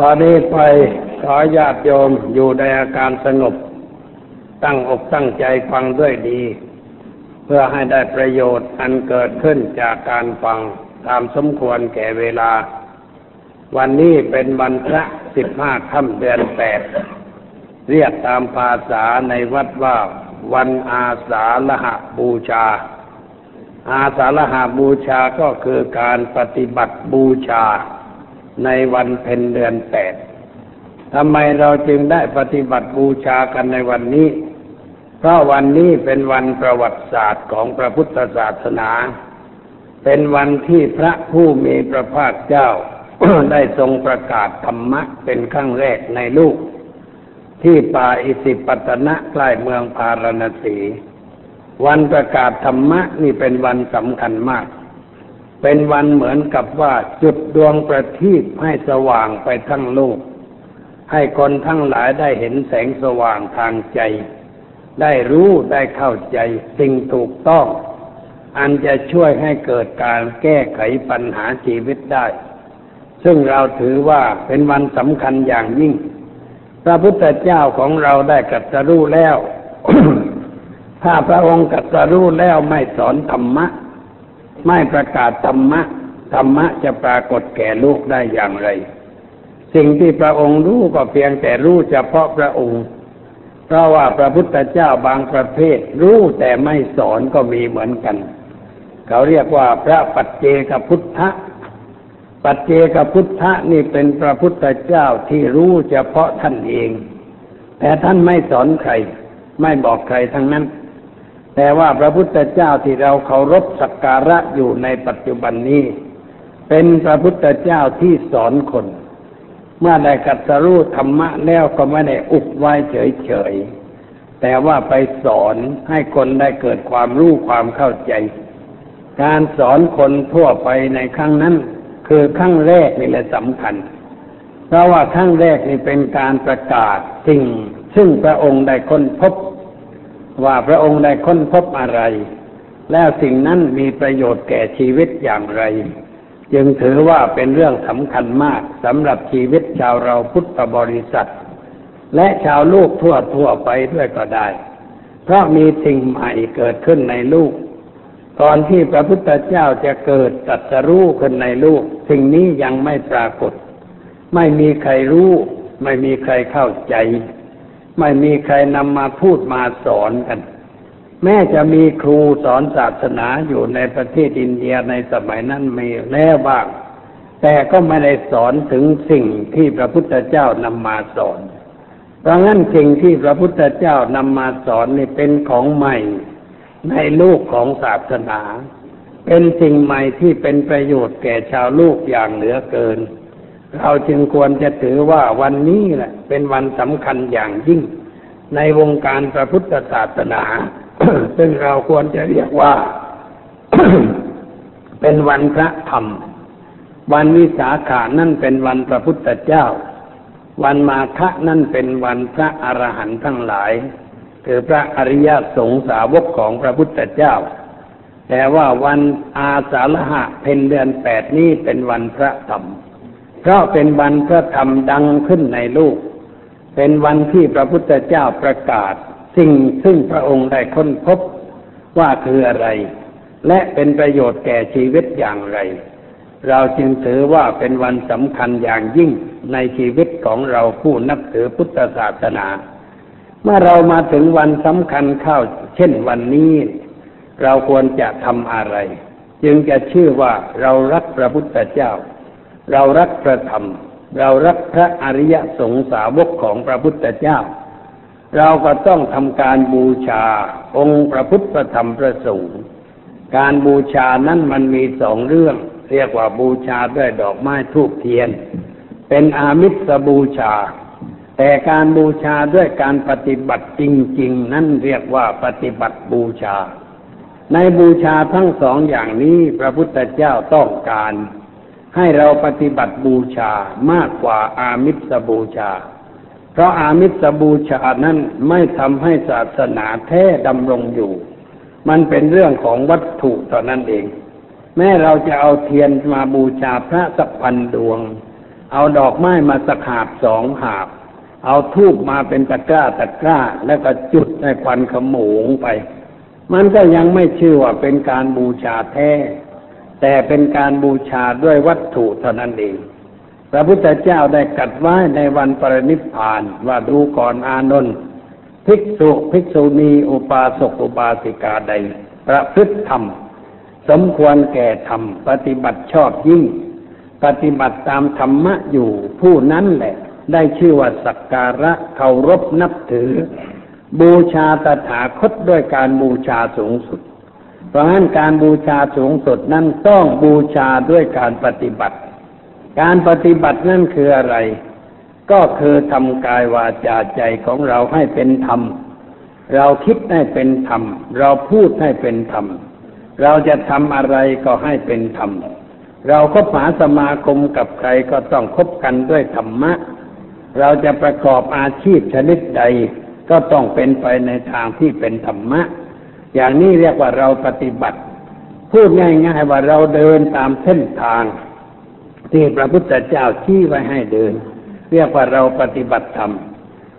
ตอนนี้ไปขอญาติโยมอยู่ในอาการสงบ ตั้งอกตั้งใจฟังด้วยดี เพื่อให้ได้ประโยชน์อันเกิดขึ้นจากการฟังตามสมควรแก่เวลา วันนี้เป็นวันพระสิบห้าค่ำเดือนแปดเรียกตามภาษาในวัดว่าวันอาสาฬหบูชา อาสาฬหบูชาก็คือการปฏิบัติบูชา ในวันเพ็ญเดือนแปดทำไมเราจึงได้ปฏิบัติบูชากันในวันนี้ เพราะวันนี้เป็นวันประวัติศาสตร์ของพระพุทธศาสนา เป็นวันที่พระผู้มีพระภาคเจ้าได้ทรงประกาศธรรมะเป็นครั้งแรกในลูก ที่ป่าอิสิปตนะใกล้เมืองพาราณสี วันประกาศธรรมะนี่เป็นวันสำคัญมาก เป็นวันเหมือนกับว่าจุดดวงประทีปให้สว่างไปทั้งโลก ให้คนทั้งหลายได้เห็นแสงสว่างทางใจ ได้รู้ได้เข้าใจสิ่งถูกต้อง อันจะช่วยให้เกิดการแก้ไขปัญหาชีวิตได้ ซึ่งเราถือว่าเป็นวันสำคัญอย่างยิ่ง พระพุทธเจ้าของเราได้กัตรู้แล้ว ถ้าพระองค์กัตรู้แล้วไม่สอนธรรมะ ไม่ประกาศธรรมะธรรมะจะปรากฏแก่ลูกได้อย่างไร สิ่งที่พระองค์รู้ก็เพียงแต่รู้เฉพาะพระองค์ เพราะว่าพระพุทธเจ้าบางประเภท รู้แต่ไม่สอนก็มีเหมือนกัน เขาเรียกว่าพระปัจเจกพุทธะปัจเจกพุทธะนี่เป็นพระพุทธเจ้าที่รู้เฉพาะท่านเอง แต่ท่านไม่สอนใคร ไม่บอกใครทั้งนั้น แต่ว่าพระพุทธเจ้าที่เราเคารพสักการะอยู่ในปัจจุบันนี้ เป็นพระพุทธเจ้าที่สอนคน เมื่อได้กัตสรู้ธรรมะแล้วก็ไม่ได้อุบไว้เฉยๆแต่ว่าไปสอนให้คนได้เกิดความรู้ความเข้าใจ การสอนคนทั่วไปในครั้งนั้น คือครั้งแรกนี่แหละสำคัญ เพราะว่าครั้งแรกนี่เป็นการประกาศสิ่งซึ่งพระองค์ได้ค้นพบ ว่าพระองค์ได้ค้นพบอะไร แล้วสิ่งนั้นมีประโยชน์แก่ชีวิตอย่างไร จึงถือว่าเป็นเรื่องสำคัญมากสำหรับชีวิตชาวเราพุทธบริษัท และชาวลูกทั่วทั่วไปด้วยก็ได้ เพราะมีสิ่งใหม่เกิดขึ้นในลูกก่อนที่พระพุทธเจ้าจะเกิดตรัสรู้ขึ้นในลูก สิ่งนี้ยังไม่ปรากฏ ไม่มีใครรู้ ไม่มีใครเข้าใจ ไม่มีใครนำมาพูดมาสอนกัน แม้จะมีครูสอนศาสนาอยู่ในประเทศอินเดียในสมัยนั้นมีแล้วบ้าง แต่ก็ไม่ได้สอนถึงสิ่งที่พระพุทธเจ้านำมาสอน เพราะงั้นสิ่งที่พระพุทธเจ้านำมาสอนนี่เป็นของใหม่ในลูกของศาสนา เป็นสิ่งใหม่ที่เป็นประโยชน์แก่ชาวลูกอย่างเหลือเกิน เราจึงควรจะถือว่าวันนี้แหละเป็นวันสำคัญอย่างยิ่ง ในวงการพระพุทธศาสนา ซึ่งเราควรจะเรียกว่า เป็นวันพระธรรม วันวิสาขานั่นเป็นวันพระพุทธเจ้า วันมาฆะนั่นเป็นวันพระอรหันต์ทั้งหลายคือพระอริยสงสาวกของพระพุทธเจ้า แต่ว่าวันอาสาฬหะเพ็ญเดือนแปดนี้เป็นวันพระธรรม เพราะเป็นวันพระธรรมดังขึ้นในโลกเป็นวันที่พระพุทธเจ้าประกาศ สิ่งซึ่งพระองค์ได้ค้นพบว่าคืออะไร และเป็นประโยชน์แก่ชีวิตอย่างไร เราจึงถือว่าเป็นวันสำคัญอย่างยิ่งในชีวิตของเราผู้นับถือพุทธศาสนา เมื่อเรามาถึงวันสำคัญเข้าเช่นวันนี้ เราควรจะทำอะไร จึงจะชื่อว่าเรารักพระพุทธเจ้า เรารักพระธรรม เรารักพระอริยสงสาวกของพระพุทธเจ้า เราก็ต้องทำการบูชาองค์พระพุทธธรรมพระสงฆ์การบูชานั้นมันมีสองเรื่อง เรียกว่าบูชาด้วยดอกไม้ทูบเทียน เป็นอามิสบูชา แต่การบูชาด้วยการปฏิบัติจริง ๆ นั่นเรียกว่าปฏิบัติบูชา ในบูชาทั้งสองอย่างนี้พระพุทธเจ้าต้องการ ให้เราปฏิบัติบูชามากกว่าอามิสบูชา เพราะอามิสบูชานั้นไม่ทำให้ศาสนาแท้ดำรงอยู่ มันเป็นเรื่องของวัตถุต่อนนั้นเอง แม้เราจะเอาเทียนมาบูชาพระสักพันดวง เอาดอกไม้มาสักหาบสองหาบ เอาทูบมาเป็นตะกร้าตะกร้า แล้วก็จุดในควันขโมงไป มันก็ยังไม่ชื่อว่าเป็นการบูชาแท้ แต่เป็นการบูชาด้วยวัตถุเท่านั้นเอง พระพุทธเจ้าได้กัดไว้ในวันปรินิพพานว่าดูก่อนอานนท์ภิกษุภิกษุณีอุปาสกอุปาสิกาใด ประพฤติธรรม สมควรแก่ธรรม ปฏิบัติชอบยิ่ง ปฏิบัติตามธรรมะอยู่ผู้นั้นแหละ ได้ชื่อว่าสักการะเคารพนับถือ บูชาตถาคตด้วยการบูชาสูงสุด เพราะฉะนั้นการบูชาสูงสุดนั้นต้องบูชาด้วยการปฏิบัติ การปฏิบัตินั่นคืออะไร ก็คือทำกายวาจาใจของเราให้เป็นธรรม เราคิดให้เป็นธรรม เราพูดให้เป็นธรรม เราจะทำอะไรก็ให้เป็นธรรม เราคบหาสมาคมกับใครก็ต้องคบกันด้วยธรรมะ เราจะประกอบอาชีพชนิดใดก็ต้องเป็นไปในทางที่เป็นธรรมะ อย่างนี้เรียกว่าเราปฏิบัติ พูดง่าย ๆ ว่าเราเดินตามเส้นทาง ที่พระพุทธเจ้าชี้ไว้ให้เดิน เรียกว่าเราปฏิบัติธรรม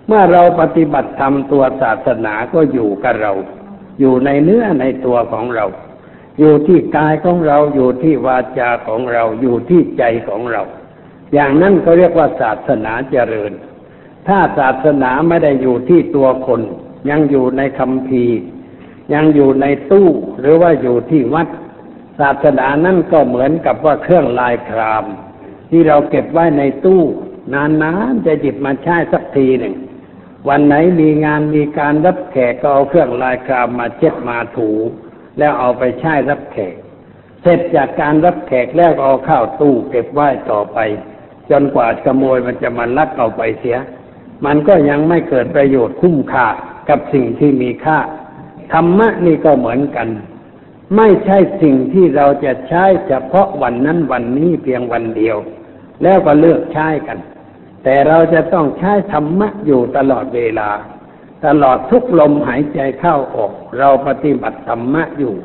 เมื่อเราปฏิบัติธรรมตัวศาสนาก็อยู่กับเรา อยู่ในเนื้อในตัวของเรา อยู่ที่กายของเราอยู่ที่วาจาของเราอยู่ที่ใจของเรา อย่างนั้นก็เรียกว่าศาสนาเจริญ ถ้าศาสนาไม่ได้อยู่ที่ตัวคน ยังอยู่ในคำพี ยังอยู่ในตู้หรือว่าอยู่ที่วัด ศาสนานั่นก็เหมือนกับว่าเครื่องลายคราม ที่เราเก็บไว้ในตู้นานๆจะหยิบมาใช้สักทีหนึ่ง วันไหนมีงานมีการรับแขกก็เอาเครื่องลายครามมาเช็ดมาถู แล้วเอาไปใช้รับแขก เสร็จจากการรับแขกแล้วเอาเข้าตู้เก็บไว้ต่อไป จนกว่าขโมยมันจะมาลักเอาไปเสีย มันก็ยังไม่เกิดประโยชน์คุ้มค่ากับสิ่งที่มีค่า ธรรมะนี่ก็เหมือนกัน ไม่ใช่สิ่งที่เราจะใช้เฉพาะวันนั้นวันนี้เพียงวันเดียว แล้วก็เลือกใช้กัน แต่เราจะต้องใช้ธรรมะอยู่ตลอดเวลา ตลอดทุกลมหายใจเข้าออก เราปฏิบัติธรรมะอยู่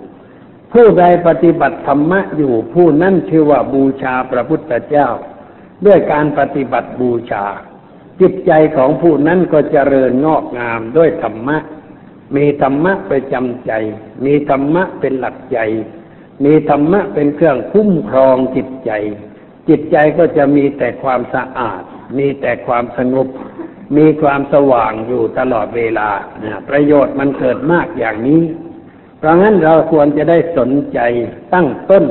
ผู้ใดปฏิบัติธรรมะอยู่ผู้นั้นชื่อว่าบูชาพระพุทธเจ้า ด้วยการปฏิบัติบูชา จิตใจของผู้นั้นก็เจริญงอกงามด้วยธรรมะ มีธรรมะประจำใจ มีธรรมะเป็นหลักใจ มีธรรมะเป็นเครื่องคุ้มครองจิตใจ จิตใจก็จะมีแต่ความสะอาด มีแต่ความสงบ มีความสว่างอยู่ตลอดเวลาประโยชน์มันเกิดมากอย่างนี้ เพราะงั้นเราควรจะได้สนใจตั้งต้น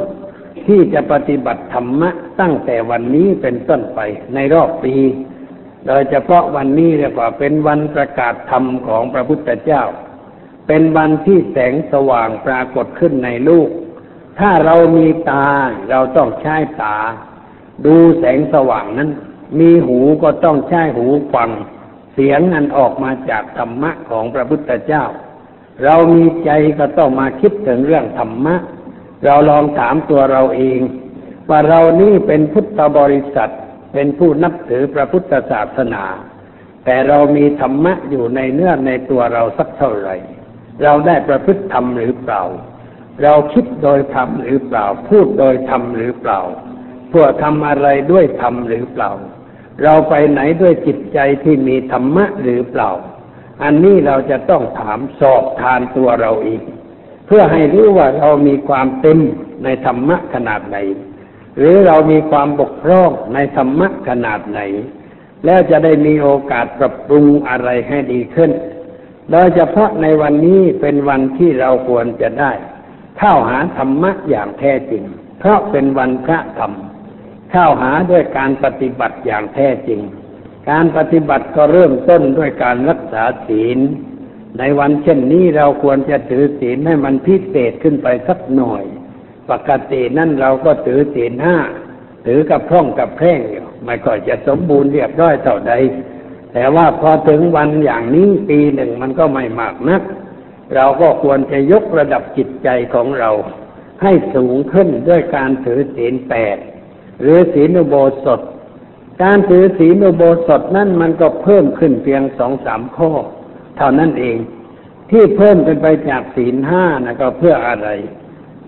ที่จะปฏิบัติธรรมะตั้งแต่วันนี้เป็นต้นไปในรอบปีโดยเฉพาะวันนี้เรียกว่าเป็นวันประกาศธรรมของพระพุทธเจ้า เป็นวันที่แสงสว่างปรากฏขึ้นในลูก ถ้าเรามีตาเราต้องใช้ตา ดูแสงสว่างนั้น มีหูก็ต้องใช้หูฟัง เสียงนั้นออกมาจากธรรมะของพระพุทธเจ้า เรามีใจก็ต้องมาคิดถึงเรื่องธรรมะ เราลองถามตัวเราเอง ว่าเรานี่เป็นพุทธบริษัทเป็นผู้นับถือพระพุทธศาสนา แต่เรามีธรรมะอยู่ในเนื้อในตัวเราสักเท่าไหร่ เราได้ประพฤติธรรมหรือเปล่า เราคิดโดยธรรมหรือเปล่า พูดโดยธรรมหรือเปล่าเพื่อทำอะไรด้วยธรรมหรือเปล่า เราไปไหนด้วยจิตใจที่มีธรรมะหรือเปล่า อันนี้เราจะต้องถามสอบทานตัวเราเองเพื่อให้รู้ว่าเรามีความเต็มในธรรมะขนาดไหน หรือเรามีความบกพร่องในธรรมะขนาดไหน แล้วจะได้มีโอกาสปรับปรุงอะไรให้ดีขึ้น โดยเฉพาะในวันนี้เป็นวันที่เราควรจะได้ เข้าหาธรรมะอย่างแท้จริง เพราะเป็นวันพระธรรม เข้าหาด้วยการปฏิบัติอย่างแท้จริง การปฏิบัติก็เริ่มต้นด้วยการรักษาศีล ในวันเช่นนี้เราควรจะถือศีลให้มันพิเศษขึ้นไปสักหน่อย ปกตินั่นเราก็ถือศีลห้าถือกับพร่องกับแพร่งอยู่ไม่ค่อยจะสมบูรณ์เรียบร้อยเท่าใด แต่ว่าพอถึงวันอย่างนี้ปีหนึ่งมันก็ไม่มากนัก เราก็ควรจะยกระดับจิตใจของเรา ให้สูงขึ้นด้วยการถือศีลแปดหรือศีลอุโบสถ การถือศีลอุโบสถนั่นมันก็เพิ่มขึ้นเพียงสองสามข้อ เท่านั้นเอง ที่เพิ่มขึ้นไปจากศีลห้านะก็เพื่ออะไร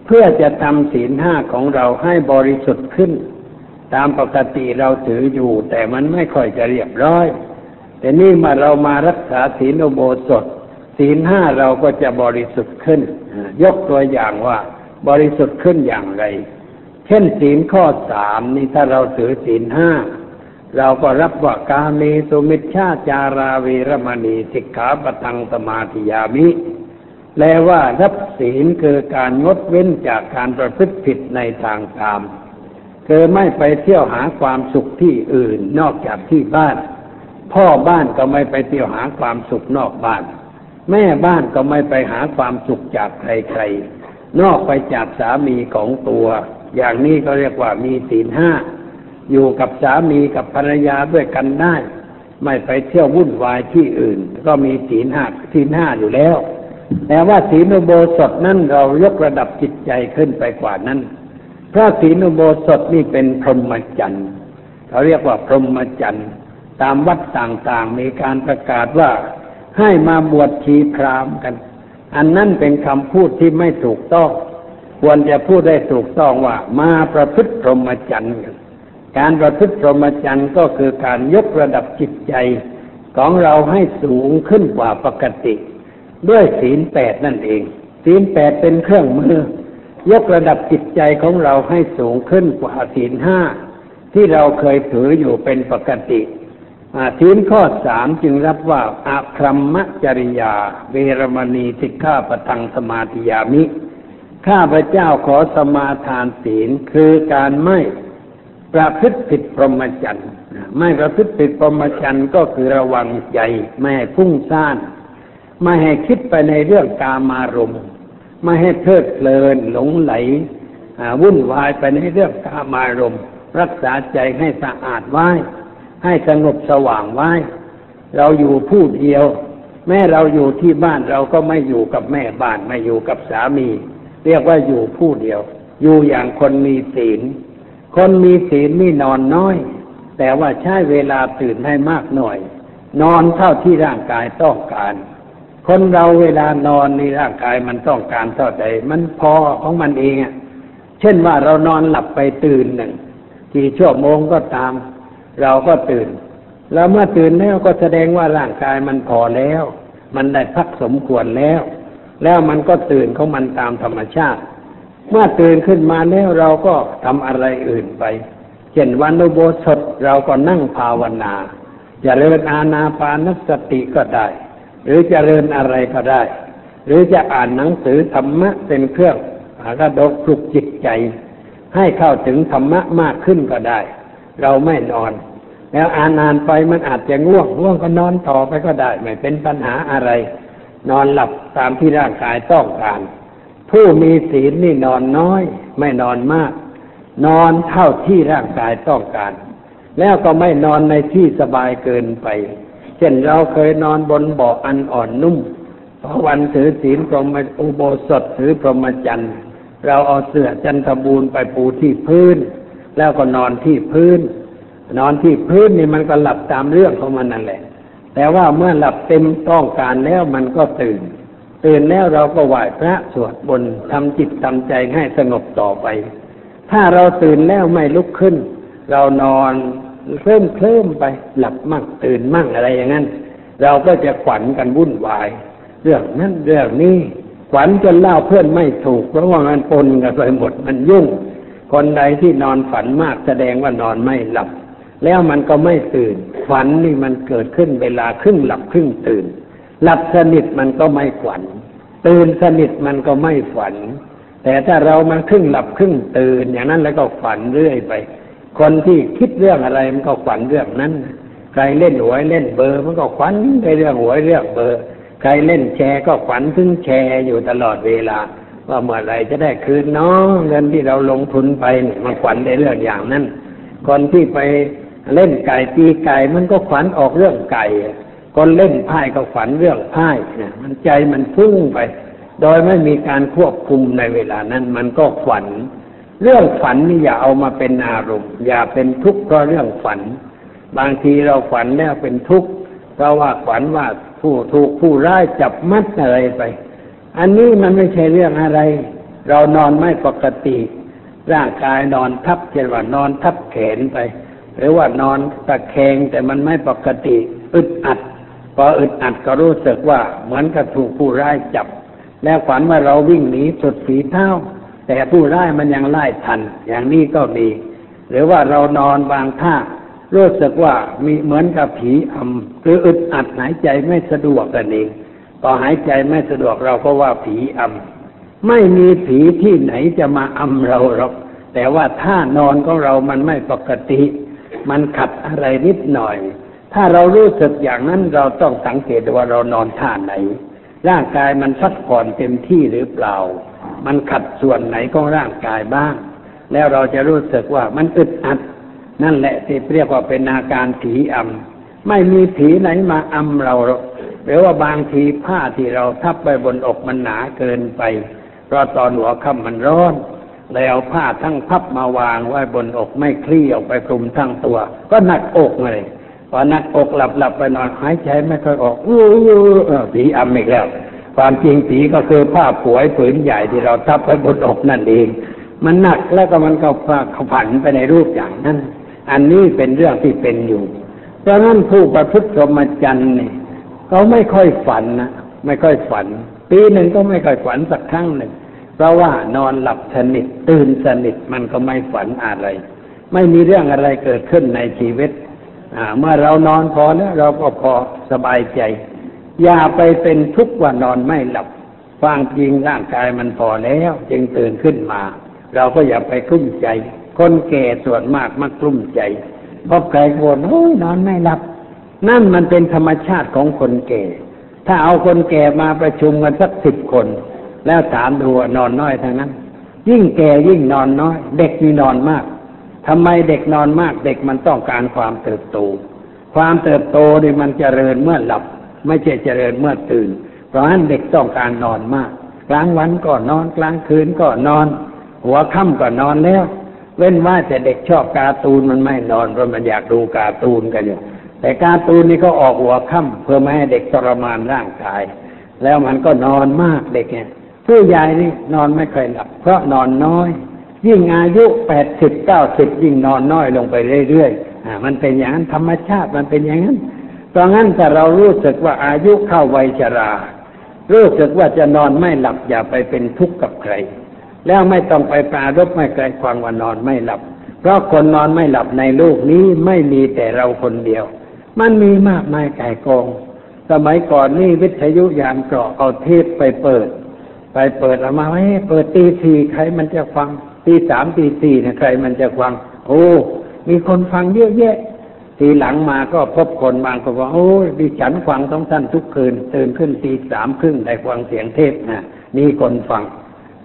เพื่อจะทำศีลห้าของเราให้บริสุทธิ์ขึ้น ตามปกติเราถืออยู่ แต่มันไม่ค่อยจะเรียบร้อย แต่นี่มาเรามารักษาศีลอุโบสถศีลห้าเราก็จะบริสุทธิ์ขึ้น ยกตัวอย่างว่าบริสุทธิ์ขึ้นอย่างไร เช่นศีลข้อสามนี่ถ้าเราถือศีลห้าเราก็รับว่ากาเมสุมิชฌาจาราเวรมณีสิกขาปทังสมาธิยามิแปลว่ารับศีลคือการงดเว้นจากการประพฤติผิดในทางกามคือไม่ไปเที่ยวหาความสุขที่อื่นนอกจากที่บ้าน พ่อบ้านก็ไม่ไปเที่ยวหาความสุขนอกบ้าน แม่บ้านก็ไม่ไปหาความสุขจากใครๆ นอกไปจากสามีของตัว อย่างนี้ก็เรียกว่ามีศีลห้า อยู่กับสามีกับภรรยาด้วยกันได้ ไม่ไปเที่ยววุ่นวายที่อื่น ก็มีศีลห้าศีลห้าอยู่แล้ว แต่ว่าศีลอุโบสถนั้นเรายกระดับจิตใจขึ้นไปกว่านั้น พระศีลอุโบสถนี่เป็นพรหมจรรย์เขาเรียกว่าพรหมจรรย์ ตามวัดต่างๆ มีการประกาศว่าให้มาบวชชีพรามกัน อันนั้นเป็นคำพูดที่ไม่ถูกต้อง ควรจะพูดได้ถูกต้องว่า มาประพฤติพรหมจรรย์กันการประพฤติพรหมจรรย์ก็คือการยกระดับจิตใจของเราให้สูงขึ้นกว่าปกติ ด้วยศีลแปดนั่นเอง ศีลแปดเป็นเครื่องมือ ยกระดับจิตใจของเราให้สูงขึ้นกว่าศีลห้าที่เราเคยถืออยู่เป็นปกติ ศีลข้อสามจึงรับว่าอาครมมจริยา เวรมณีสิกขาปทังสมาธิยามิ ข้าพเจ้าขอสมาทานศีลคือการไม่ประพฤติผิดพรหมจรรย์ไม่ประพฤติผิดพรหมจรรย์ก็คือระวังใจไม่ให้พุ่งซ่าน ไม่ให้คิดไปในเรื่องกามารมณ์ไม่ให้เพลิดเพลินหลงไหลวุ่นวายไปในเรื่องกามารมณ์รักษาใจให้สะอาดไว้ ให้สงบสว่างไว้ เราอยู่ผู้เดียว แม้เราอยู่ที่บ้านเราก็ไม่อยู่กับแม่บ้านไม่อยู่กับสามี เรียกว่าอยู่ผู้เดียว อยู่อย่างคนมีศีล คนมีศีลนี่นอนน้อย แต่ว่าใช้เวลาตื่นให้มากหน่อย นอนเท่าที่ร่างกายต้องการ คนเราเวลานอนในร่างกายมันต้องการเท่าใดมันพอของมันเองเช่นว่าเรานอนหลับไปตื่นหนึ่งกี่ชั่วโมงก็ตาม เราก็ตื่น แล้วเมื่อตื่นแล้วก็แสดงว่าร่างกายมันพอแล้ว มันได้พักสมควรแล้ว แล้วมันก็ตื่นของมันตามธรรมชาติ เมื่อตื่นขึ้นมาแล้วเราก็ทำอะไรอื่นไปเช่นวันอุโบสถเราก็นั่งภาวนาจเจริญอาณาปานสติก็ได้ หรือจเจริญอะไรก็ได้ หรือจะอ่านหนังสือธรรมะเป็นเครื่องระดกปลุกจิตใจ ให้เข้าถึงธรรมะมากขึ้นก็ได้ เราไม่นอน แล้วอ่านนานไปมันอาจจะง่วงง่วงก็นอนต่อไปก็ได้ ไม่เป็นปัญหาอะไร นอนหลับตามที่ร่างกายต้องการ ผู้มีศีลนี่นอนน้อย ไม่นอนมาก นอนเท่าที่ร่างกายต้องการ แล้วก็ไม่นอนในที่สบายเกินไป เช่นเราเคยนอนบนเบาะอันอ่อนนุ่มพอวันถือศีลพรหมอุโบสถถือพรหมจรรย์เราเอาเสื่อจันทบูรไปปูที่พื้น แล้วก็นอนที่พื้น นอนที่พื้นนี่มันก็หลับตามเรื่องของมันนั่นแหละ แต่ว่าเมื่อหลับเต็มต้องการแล้วมันก็ตื่น ตื่นแล้วเราก็ไหว้พระสวดบนทำจิตทำใจให้สงบต่อไป ถ้าเราตื่นแล้วไม่ลุกขึ้น เรานอนเคลิ้มเคลิ้มไปหลับมั่งตื่นมั่งอะไรอย่างนั้น เราก็จะขวัญกันวุ่นวาย เรื่องนั้นเรื่องนี้ขวัญจนเล่าเพื่อนไม่ถูก เพราะว่ามันปนกันไปหมดมันยุ่ง คนใดที่นอนฝันมากแสดงว่านอนไม่หลับ แล้วมันก็ไม่ตื่น ฝันนี่มันเกิดขึ้นเวลาครึ่งหลับครึ่งตื่น หลับสนิทมันก็ไม่ฝัน ตื่นสนิทมันก็ไม่ฝัน แต่ถ้าเรามันครึ่งหลับครึ่งตื่น อย่างนั้นแล้วก็ฝันเรื่อยไป คนที่คิดเรื่องอะไรมันก็ฝันเรื่องนั้น ใครเล่นหวยเล่นเบอร์ มันก็ฝันไปเรื่องหวยเรื่องเบอร์ ใครเล่นแชร์ก็ฝันถึงแชร์อยู่ตลอดเวลา ว่าเมื่อไรจะได้คืนเน้องเงินที่เราลงทุนไปเนี่ยมันฝันในเรื่องอย่างนั้นคนที่ไปเล่นไก่ตีไก่มันก็ฝันออกเรื่องไก่คนเล่นไพ่ก็ฝันเรื่องไพ่เนี่ยมันใจมันฟุ้งไป โดยไม่มีการควบคุมในเวลานั้น มันก็ฝัน เรื่องฝันนี่อย่าเอามาเป็นอารมณ์ อย่าเป็นทุกข์เพราะเรื่องฝัน บางทีเราฝันแล้วเป็นทุกข์เพราะว่าฝันว่าผู้ถูกผู้ร้ายจับมัดอะไรไป อันนี้มันไม่ใช่เรื่องอะไร เรานอนไม่ปกติ ร่างกายนอนทับเช่นว่านอนทับแขนไป หรือว่านอนตะแคงแต่มันไม่ปกติ อึดอัดพออึดอัดก็รู้สึกว่าเหมือนกับถูกผู้ร้ายจับ แล้วฝันว่าเราวิ่งหนีสุดฝีเท้า แต่ผู้ร้ายมันยังไล่ทัน อย่างนี้ก็มี หรือว่าเรานอนบางท่ารู้สึกว่ามีเหมือนกับผีอำหรืออึดอัดหายใจไม่สะดวกกันเอง พอหายใจไม่สะดวกเราก็ว่าผีอำไม่มีผีที่ไหนจะมาอำเราหรอก แต่ว่าท่านอนของเรามันไม่ปกติ มันขัดอะไรนิดหน่อย ถ้าเรารู้สึกอย่างนั้นเราต้องสังเกตว่าเรานอนท่าไหน ร่างกายมันพักผ่อนเต็มที่หรือเปล่า มันขัดส่วนไหนของร่างกายบ้าง แล้วเราจะรู้สึกว่ามันอึดอัด นั่นแหละที่เรียกว่าเป็นอาการผีอำไม่มีผีไหนมาอำเราหรอก หรือว่าบางทีผ้าที่เราทับไปบนอกมันหนาเกินไป เพราะตอนหัวค่ำมันร้อนเลยเอาผ้าทั้งพับมาวางไว้บนอกไม่คลี่ออกไปคลุมทั้งตัว ก็หนักอกเลยพอหนักอกหลับหลับไปนอนหายใจไม่ค่อยออกอู้เออผีอำอีกแล้ว ความจริงผีก็คือผ้าผวยผืนใหญ่ที่เราทับไว้บนอกนั่นเอง มันหนักแล้วก็มันก็เขาผันไปในรูปอย่างนั้น อันนี้เป็นเรื่องที่เป็นอยู่เพราะนั้นผู้ประพฤติสมจรรย์เนี่ย เขาไม่ค่อยฝันนะไม่ค่อยฝัน ปีหนึ่งก็ไม่ค่อยฝันสักครั้งหนึ่ง เพราะว่านอนหลับสนิทตื่นสนิทมันก็ไม่ฝันอะไร ไม่มีเรื่องอะไรเกิดขึ้นในชีวิตเมื่อเรานอนพอแล้วเราก็พอสบายใจ อย่าไปเป็นทุกข์ว่านอนไม่หลับฟังจริงร่างกายมันพอแล้ว จึงตื่นขึ้นมา เราก็อย่าไปกลุ้มใจ คนแก่ส่วนมากมักกลุ้มใจพบใครบ่นโอ้ยนอนไม่หลับ นั่นมันเป็นธรรมชาติของคนแก่ ถ้าเอาคนแก่มาประชุมกันสักสิบคน แล้วถามดูนอนน้อยทางนั้น ยิ่งแก่ยิ่งนอนน้อย เด็กมีนอนมากทำไมเด็กนอนมาก เด็กมันต้องการความเติบโต ความเติบโตนี่มันเจริญเมื่อหลับ ไม่ใช่เจริญเมื่อตื่น เพราะฉะนั้นเด็กต้องการนอนมาก กลางวันก็นอน กลางคืนก็นอน หัวค่ำก็นอนแล้ว เว้นว่าแต่เด็กชอบการ์ตูนมันไม่นอนเพราะมันอยากดูการ์ตูนกันอยู่ แต่การ์ตูนนี่ก็ออกหัวค่ำเพื่อไม่ให้เด็กทรมานร่างกาย แล้วมันก็นอนมากเด็กเนี่ยผู้ใหญ่นี่นอนไม่เคยหลับ เพราะนอนน้อย ยิ่งอายุแปดสิบเก้าสิบยิ่งนอนน้อยลงไปเรื่อยๆอ่ามันเป็นอย่างนั้นธรรมชาติมันเป็นอย่างนั้นเพราะงั้นแต่เรารู้สึกว่าอายุเข้าวัยชรา รู้สึกว่าจะนอนไม่หลับอย่าไปเป็นทุกข์กับใคร แล้วไม่ต้องไปปรารบไม่ไกลความว่านอนไม่หลับ เพราะคนนอนไม่หลับในโลกนี้ไม่มีแต่เราคนเดียว มันมีมากมายไก่กอง สมัยก่อนนี่วิทยุยามเกราะเอาเทปไปเปิด ไปเปิดออกมาไว้เปิดตีสี่ใครมันจะฟังตีสามตีสี่เนี่ยใครมันจะฟัง โอ้ มีคนฟังเยอะแยะ ทีหลังมาก็พบคนบางคนว่าโอ้ดิฉันฟังต้องท่านทุกคืนตื่นขึ้นตีสามครึ่งได้ฟังเสียงเทศนะมีคนฟัง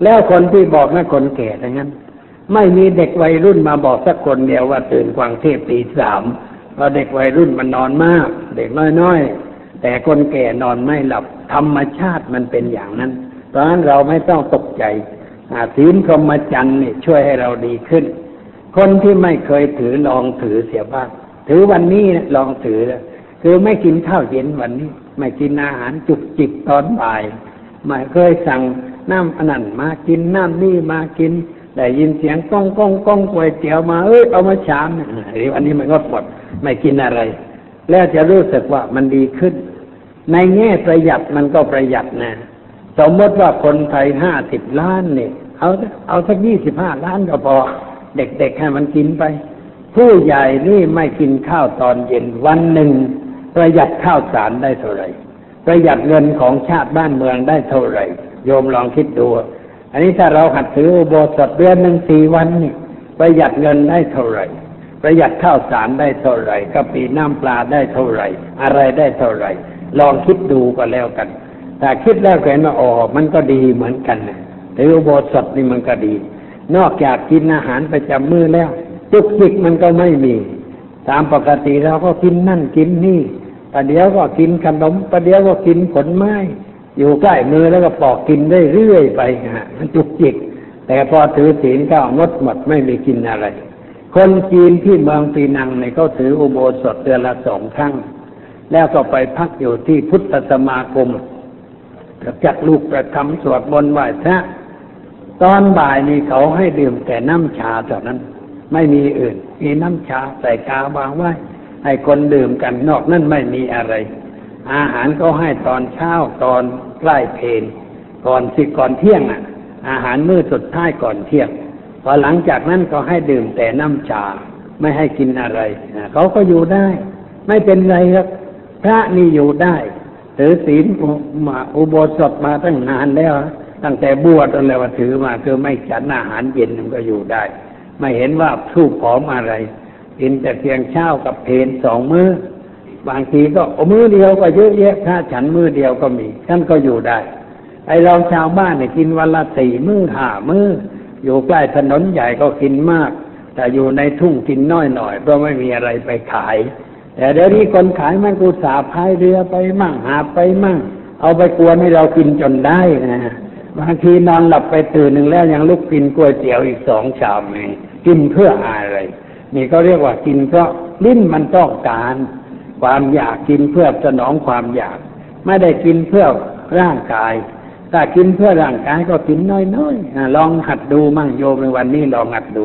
แล้วคนที่บอกนั่นคนแก่ทั้งนั้น ไม่มีเด็กวัยรุ่นมาบอกสักคนเดียวว่าตื่นฟังเทศตีสาม เพราะเด็กวัยรุ่นมันนอนมาก เด็กน้อยๆแต่คนแก่นอนไม่หลับธรรมชาติมันเป็นอย่างนั้น เพราะฉะนั้นเราไม่ต้องตกใจศีลพรหมจรรย์นี่ช่วยให้เราดีขึ้น คนที่ไม่เคยถือลองถือเสียบ้าง ถือวันนี้ลองถือ คือไม่กินข้าวเย็นวันนี้ ไม่กินอาหารจุกจิกตอนบ่าย ไม่เคยสั่งน้ำอันันมากินน้ำนี่มากิน แต่ยินเสียงก้องก้องก้องก๋วยเตี๋ยวมาเอ้ยเอามาชามหรือันนี้มันก็หมดไม่กินอะไร แล้วจะรู้สึกว่ามันดีขึ้น ในแง่ประหยัดมันก็ประหยัดนะสมมติว่าคนไทยห้าสิบล้านเนี่ยเอาเอาสักยี่สิบห้าล้านก็พอ เด็กๆให้มันกินไป ผู้ใหญ่นี่ไม่กินข้าวตอนเย็นวันหนึ่งประหยัดข้าวสารได้เท่าไหร่ ประหยัดเงินของชาติบ้านเมืองได้เท่าไหร่ โยมลองคิดดู อันนี้ถ้าเราหัดถืออุโบสถเดือนหนึ่งสี่วันนี่ประหยัดเงินได้เท่าไหร่ ประหยัดข้าวสารได้เท่าไหร่กะปิน้ำปลาได้เท่าไหร่ อะไรได้เท่าไหร่ ลองคิดดูก็แล้วกันแต่คิดแล้วเห็นว่าอ๋อมันก็ดีเหมือนกันถืออุโบสถนี่มันก็ดี นอกจากกินอาหารประจำมือแล้วจุกจิกมันก็ไม่มี ตามปกติเราก็กินนั่นกินนี่ประเดี๋ยวก็กินขนมประเดี๋ยวก็กินผลไม้ อยู่ใกล้มือแล้วก็ปอกกินได้เรื่อยไปฮะมันจุกจิก แต่พอถือศีลก็งดหมดไม่มีกินอะไร คนจีนที่เมืองปีนังเนี่ยเขาถืออุโบสถเดือนละสองครั้ง แล้วก็ไปพักอยู่ที่พุทธสมาคมจัดลูกประคำสวดมนต์ไหว้พระตอนบ่ายนี่เขาให้ดื่มแต่น้ำชาเท่านั้น ไม่มีอื่น มีน้ำชาใส่กาบางไว้ ให้คนดื่มกันนอกนั้นไม่มีอะไร อาหารก็ให้ตอนเช้าตอนใกล้เพลก่อนสิก่อนเที่ยงอะ อาหารมื้อสุดท้ายก่อนเที่ยงพอหลังจากนั้นก็ให้ดื่มแต่น้ำชาไม่ให้กินอะไรเขาก็อยู่ได้ ไม่เป็นไรครับ พระนี่อยู่ได้ถือศีลมาอุโบสถมาตั้งนานแล้ว ตั้งแต่บวชอะไรว่าถือมาคือไม่ฉันอาหารเย็นมันก็อยู่ได้ ไม่เห็นว่าสู้ผอมอะไรกินแต่เพียงเช้ากับเพนสองมือ้อ บางทีก็มือเดียวก็เยอะแยะถ้าฉันมือเดียวก็มีท่านก็อยู่ได้ ไอเราชาวบ้านเนี่ยกินวันละสี่มื้อห้ามื้ออยู่ใกล้ถนนใหญ่ก็กินมาก แต่อยู่ในทุ่งกินน้อยหน่อยเพราะไม่มีอะไรไปขาย แต่เดี๋ยวนี้คนขายมันกูสาพายเรือไปมั่งหาไปมั่ง เอาไปกวนให้เรากินจนได้นะบางทีนอนหลับไปตื่นหนึ่งแล้วยังลุกกินก๋วยเตี๋ยวอีกสองชามเองกินเพื่ออะไร นี่ก็เรียกว่ากินเพราะลิ้นมันต้องการ ความอยากกินเพื่อสนองความอยาก ไม่ได้กินเพื่อร่างกาย ถ้ากินเพื่อร่างกายก็กินน้อยๆลองหัดดูมั่งโยมในวันนี้ลองหัดดู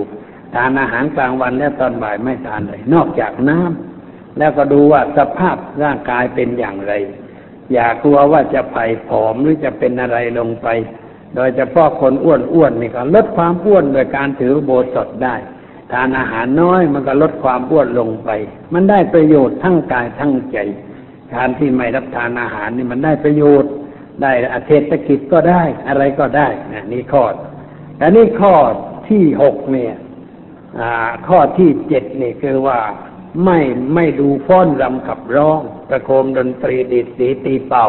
ทานอาหารกลางวันและตอนบ่ายไม่ทานเลย นอกจากน้ำแล้วก็ดูว่าสภาพร่างกายเป็นอย่างไร อย่ากลัวว่าจะไผ่ผอมหรือจะเป็นอะไรลงไป โดยเฉพาะคนอ้วนๆนี่ก็ลดความอ้วนโดยการถือโบสถได้ ทานอาหารน้อยมันก็ลดความอ้วนลงไป มันได้ประโยชน์ทั้งกายทั้งใจ การที่ไม่รับทานอาหารนี่มันได้ประโยชน์ ได้อเศรษฐกิจก็ได้อะไรก็ได้นะนี่ข้ออันนี้ข้อที่หกเนี่ยข้อที่เจ็ดนี่คือว่าไม่ไม่ดูฟ้อนรำขับร้องประโคมดนตรีดีดสีตีเป่า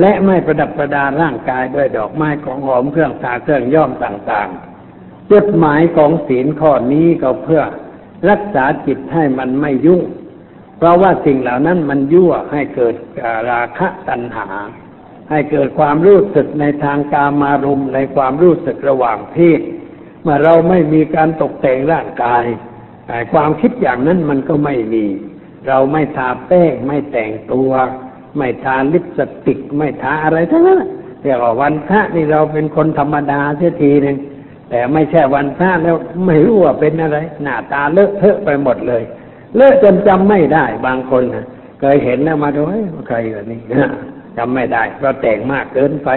และไม่ประดับประดาร่างกายด้วยดอกไม้ของหอมเครื่องทาเครื่องย่อมต่างๆ จุดหมายของศีลข้อนี้ก็เพื่อรักษาจิตให้มันไม่ยุ่ง เพราะว่าสิ่งเหล่านั้นมันยั่วให้เกิดราคะตัณหา ให้เกิดความรู้สึกในทางกามารมในความรู้สึกระหว่างเพศเมื่อเราไม่มีการตกแต่งร่างกาย ความคิดอย่างนั้นมันก็ไม่มี เราไม่ทาแป้งไม่แต่งตัว ไม่ทาลิปสติก ไม่ทาอะไรทั้งนั้นเรียกว่าวันพระนี่เราเป็นคนธรรมดาเสียทีหนึ่ง แต่ไม่ใช่วันพระแล้วไม่รู้ว่าเป็นอะไร หน้าตาเลอะเทอะไปหมดเลย เลอะจนจำไม่ได้บางคนเคยเห็นแล้วมาดูใครแบบนี้จำไม่ได้เพราะแต่งมากเกินไป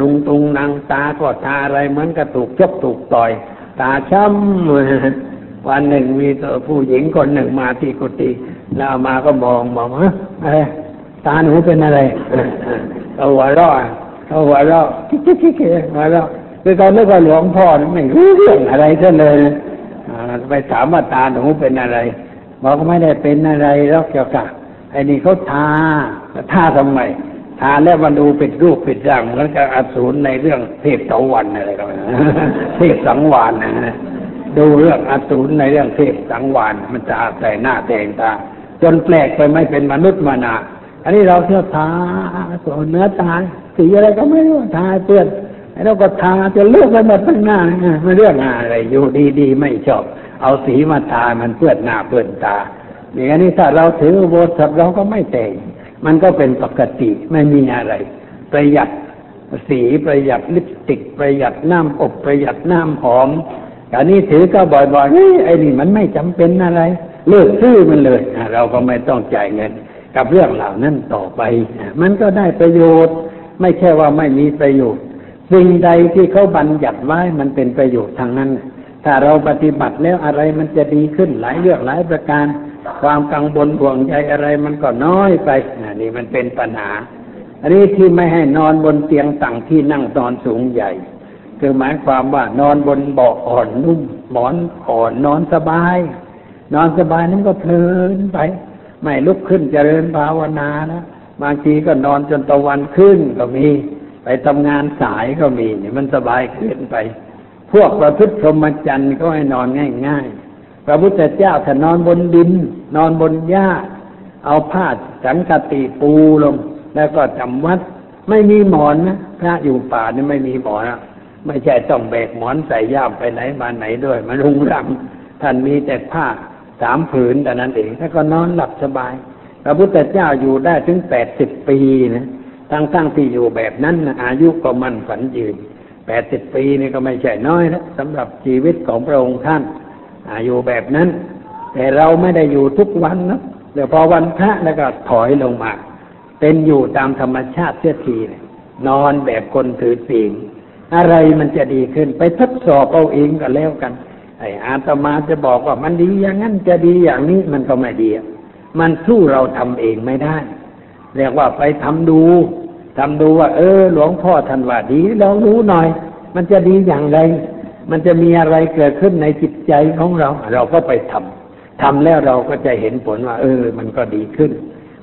รุงตุงนางตาก็ทาอะไรเหมือนกับถูกชกถูกต่อย ตาช้ำวันหนึ่งมีผู้หญิงคนหนึ่งมาที่กุฏิแล้วมาก็มองบอกว่าอะไรตาหนูเป็นอะไรเขาหัวเราะเขาหัวเราะกิ๊กกิ๊กกิ๊กหัวเราะ คือเขาเรียกว่าหลวงพ่อไม่รู้เรื่องอะไรซะเลยไปถามว่าตาหนูเป็นอะไรบอกไม่ได้เป็นอะไรแล้วเกี่ยวกับไอ้นี่เขาทาทาทำไมทาแล้วมันดูเป็นรูปเป็นร่างเหมือนกับอสูรในเรื่องเทพเสาวันอะไรกันเทพสังวานนะดูเรื่องอสูรในเรื่องเทพสังวานมันจะแต่หน้าแต่งตาจนแปลกไปไม่เป็นมนุษย์มานาอันนี้เราเที่ยวทาส่วนเนื้อตาสีอะไรก็ไม่รู้ทาเปื้อน เราก็ทาจนเลือกไปหมดทั้งหน้าไม่เรื่องอะไรอยู่ดีๆไม่ชอบ เอาสีมาทามันเปื้อนหน้าเปื้อนตาอย่างนี้ถ้าเราถือโบสถ์เราก็ไม่แต่งมันก็เป็นปกติไม่มีอะไร ประหยัดสีประหยัดลิปสติก ประหยัดน้ำอบประหยัดน้ำหอมอันนี้ถือก็บ่อยๆเฮ้ยไอ้นี่มันไม่จำเป็นอะไร เลิกซื้อมันเลยเราก็ไม่ต้องจ่ายเงิน กับเรื่องเหล่านั้นต่อไป มันก็ได้ประโยชน์ ไม่ใช่ว่าไม่มีประโยชน์ สิ่งใดที่เขาบัญญัติไว้มันเป็นประโยชน์ทางนั้น ถ้าเราปฏิบัติแล้วอะไรมันจะดีขึ้นหลายเรื่องหลายประการ ความกังวลห่วงใจอะไรมันก็น้อยไปนี่มันเป็นปัญหา อันนี้ที่ไม่ให้นอนบนเตียงต่างที่นั่งนอนสูงใหญ่ คือหมายความว่านอนบนเบาะอ่อนนุ่มหมอนอ่อนนอนสบาย นอนสบายนั้นก็เพลินไป ไม่ลุกขึ้นเจริญภาวนานะบางทีก็นอนจนตะวันขึ้นก็มี ไปทำงานสายก็มีเนี่ยมันสบายขึ้นไป พวกประพฤติพรหมจรรย์ก็ให้นอนง่าย ๆ พระพุทธเจ้าถ้านอนบนดิน นอนบนหญ้า เอาผ้าสังกติปูลง แล้วก็จำวัด ไม่มีหมอนนะพระอยู่ป่านี่ไม่มีหมอนอะไม่ใช่ต้องแบกหมอนใส่ย่ามไปไหนมาไหนด้วยมันรุงรังท่านมีแต่ผ้าสามผืนแต่นั้นเองแล้วก็นอนหลับสบาย พระพุทธเจ้าอยู่ได้ถึงแปดสิบปีนะ ทั้งทั้งที่อยู่แบบนั้นอายุก็มันฝันยืนแปดสิบปีนี่ก็ไม่ใช่น้อยนะสำหรับชีวิตของพระองค์ท่านอายู่แบบนั้น แต่เราไม่ได้อยู่ทุกวันนะเดี๋ยวพอวันพระแล้วก็ถอยลงมา เป็นอยู่ตามธรรมชาติเสียทีเนี่ยนอนแบบคนถือศีลอะไรมันจะดีขึ้น ไปทดสอบเอาเองก็แล้วกัน ไอ้อาตมาจะบอกว่ามันดีอย่างนั้นจะดีอย่างนี้มันก็ไม่ดี มันสู้เราทำเองไม่ได้ เรียกว่าไปทำดูทำดูว่า เออ หลวงพ่อท่านว่าดีเรารู้หน่อย มันจะดีอย่างไร มันจะมีอะไรเกิดขึ้นในจิตใจของเรา เราก็ไปทำทำแล้วเราก็จะเห็นผลว่า เออ มันก็ดีขึ้น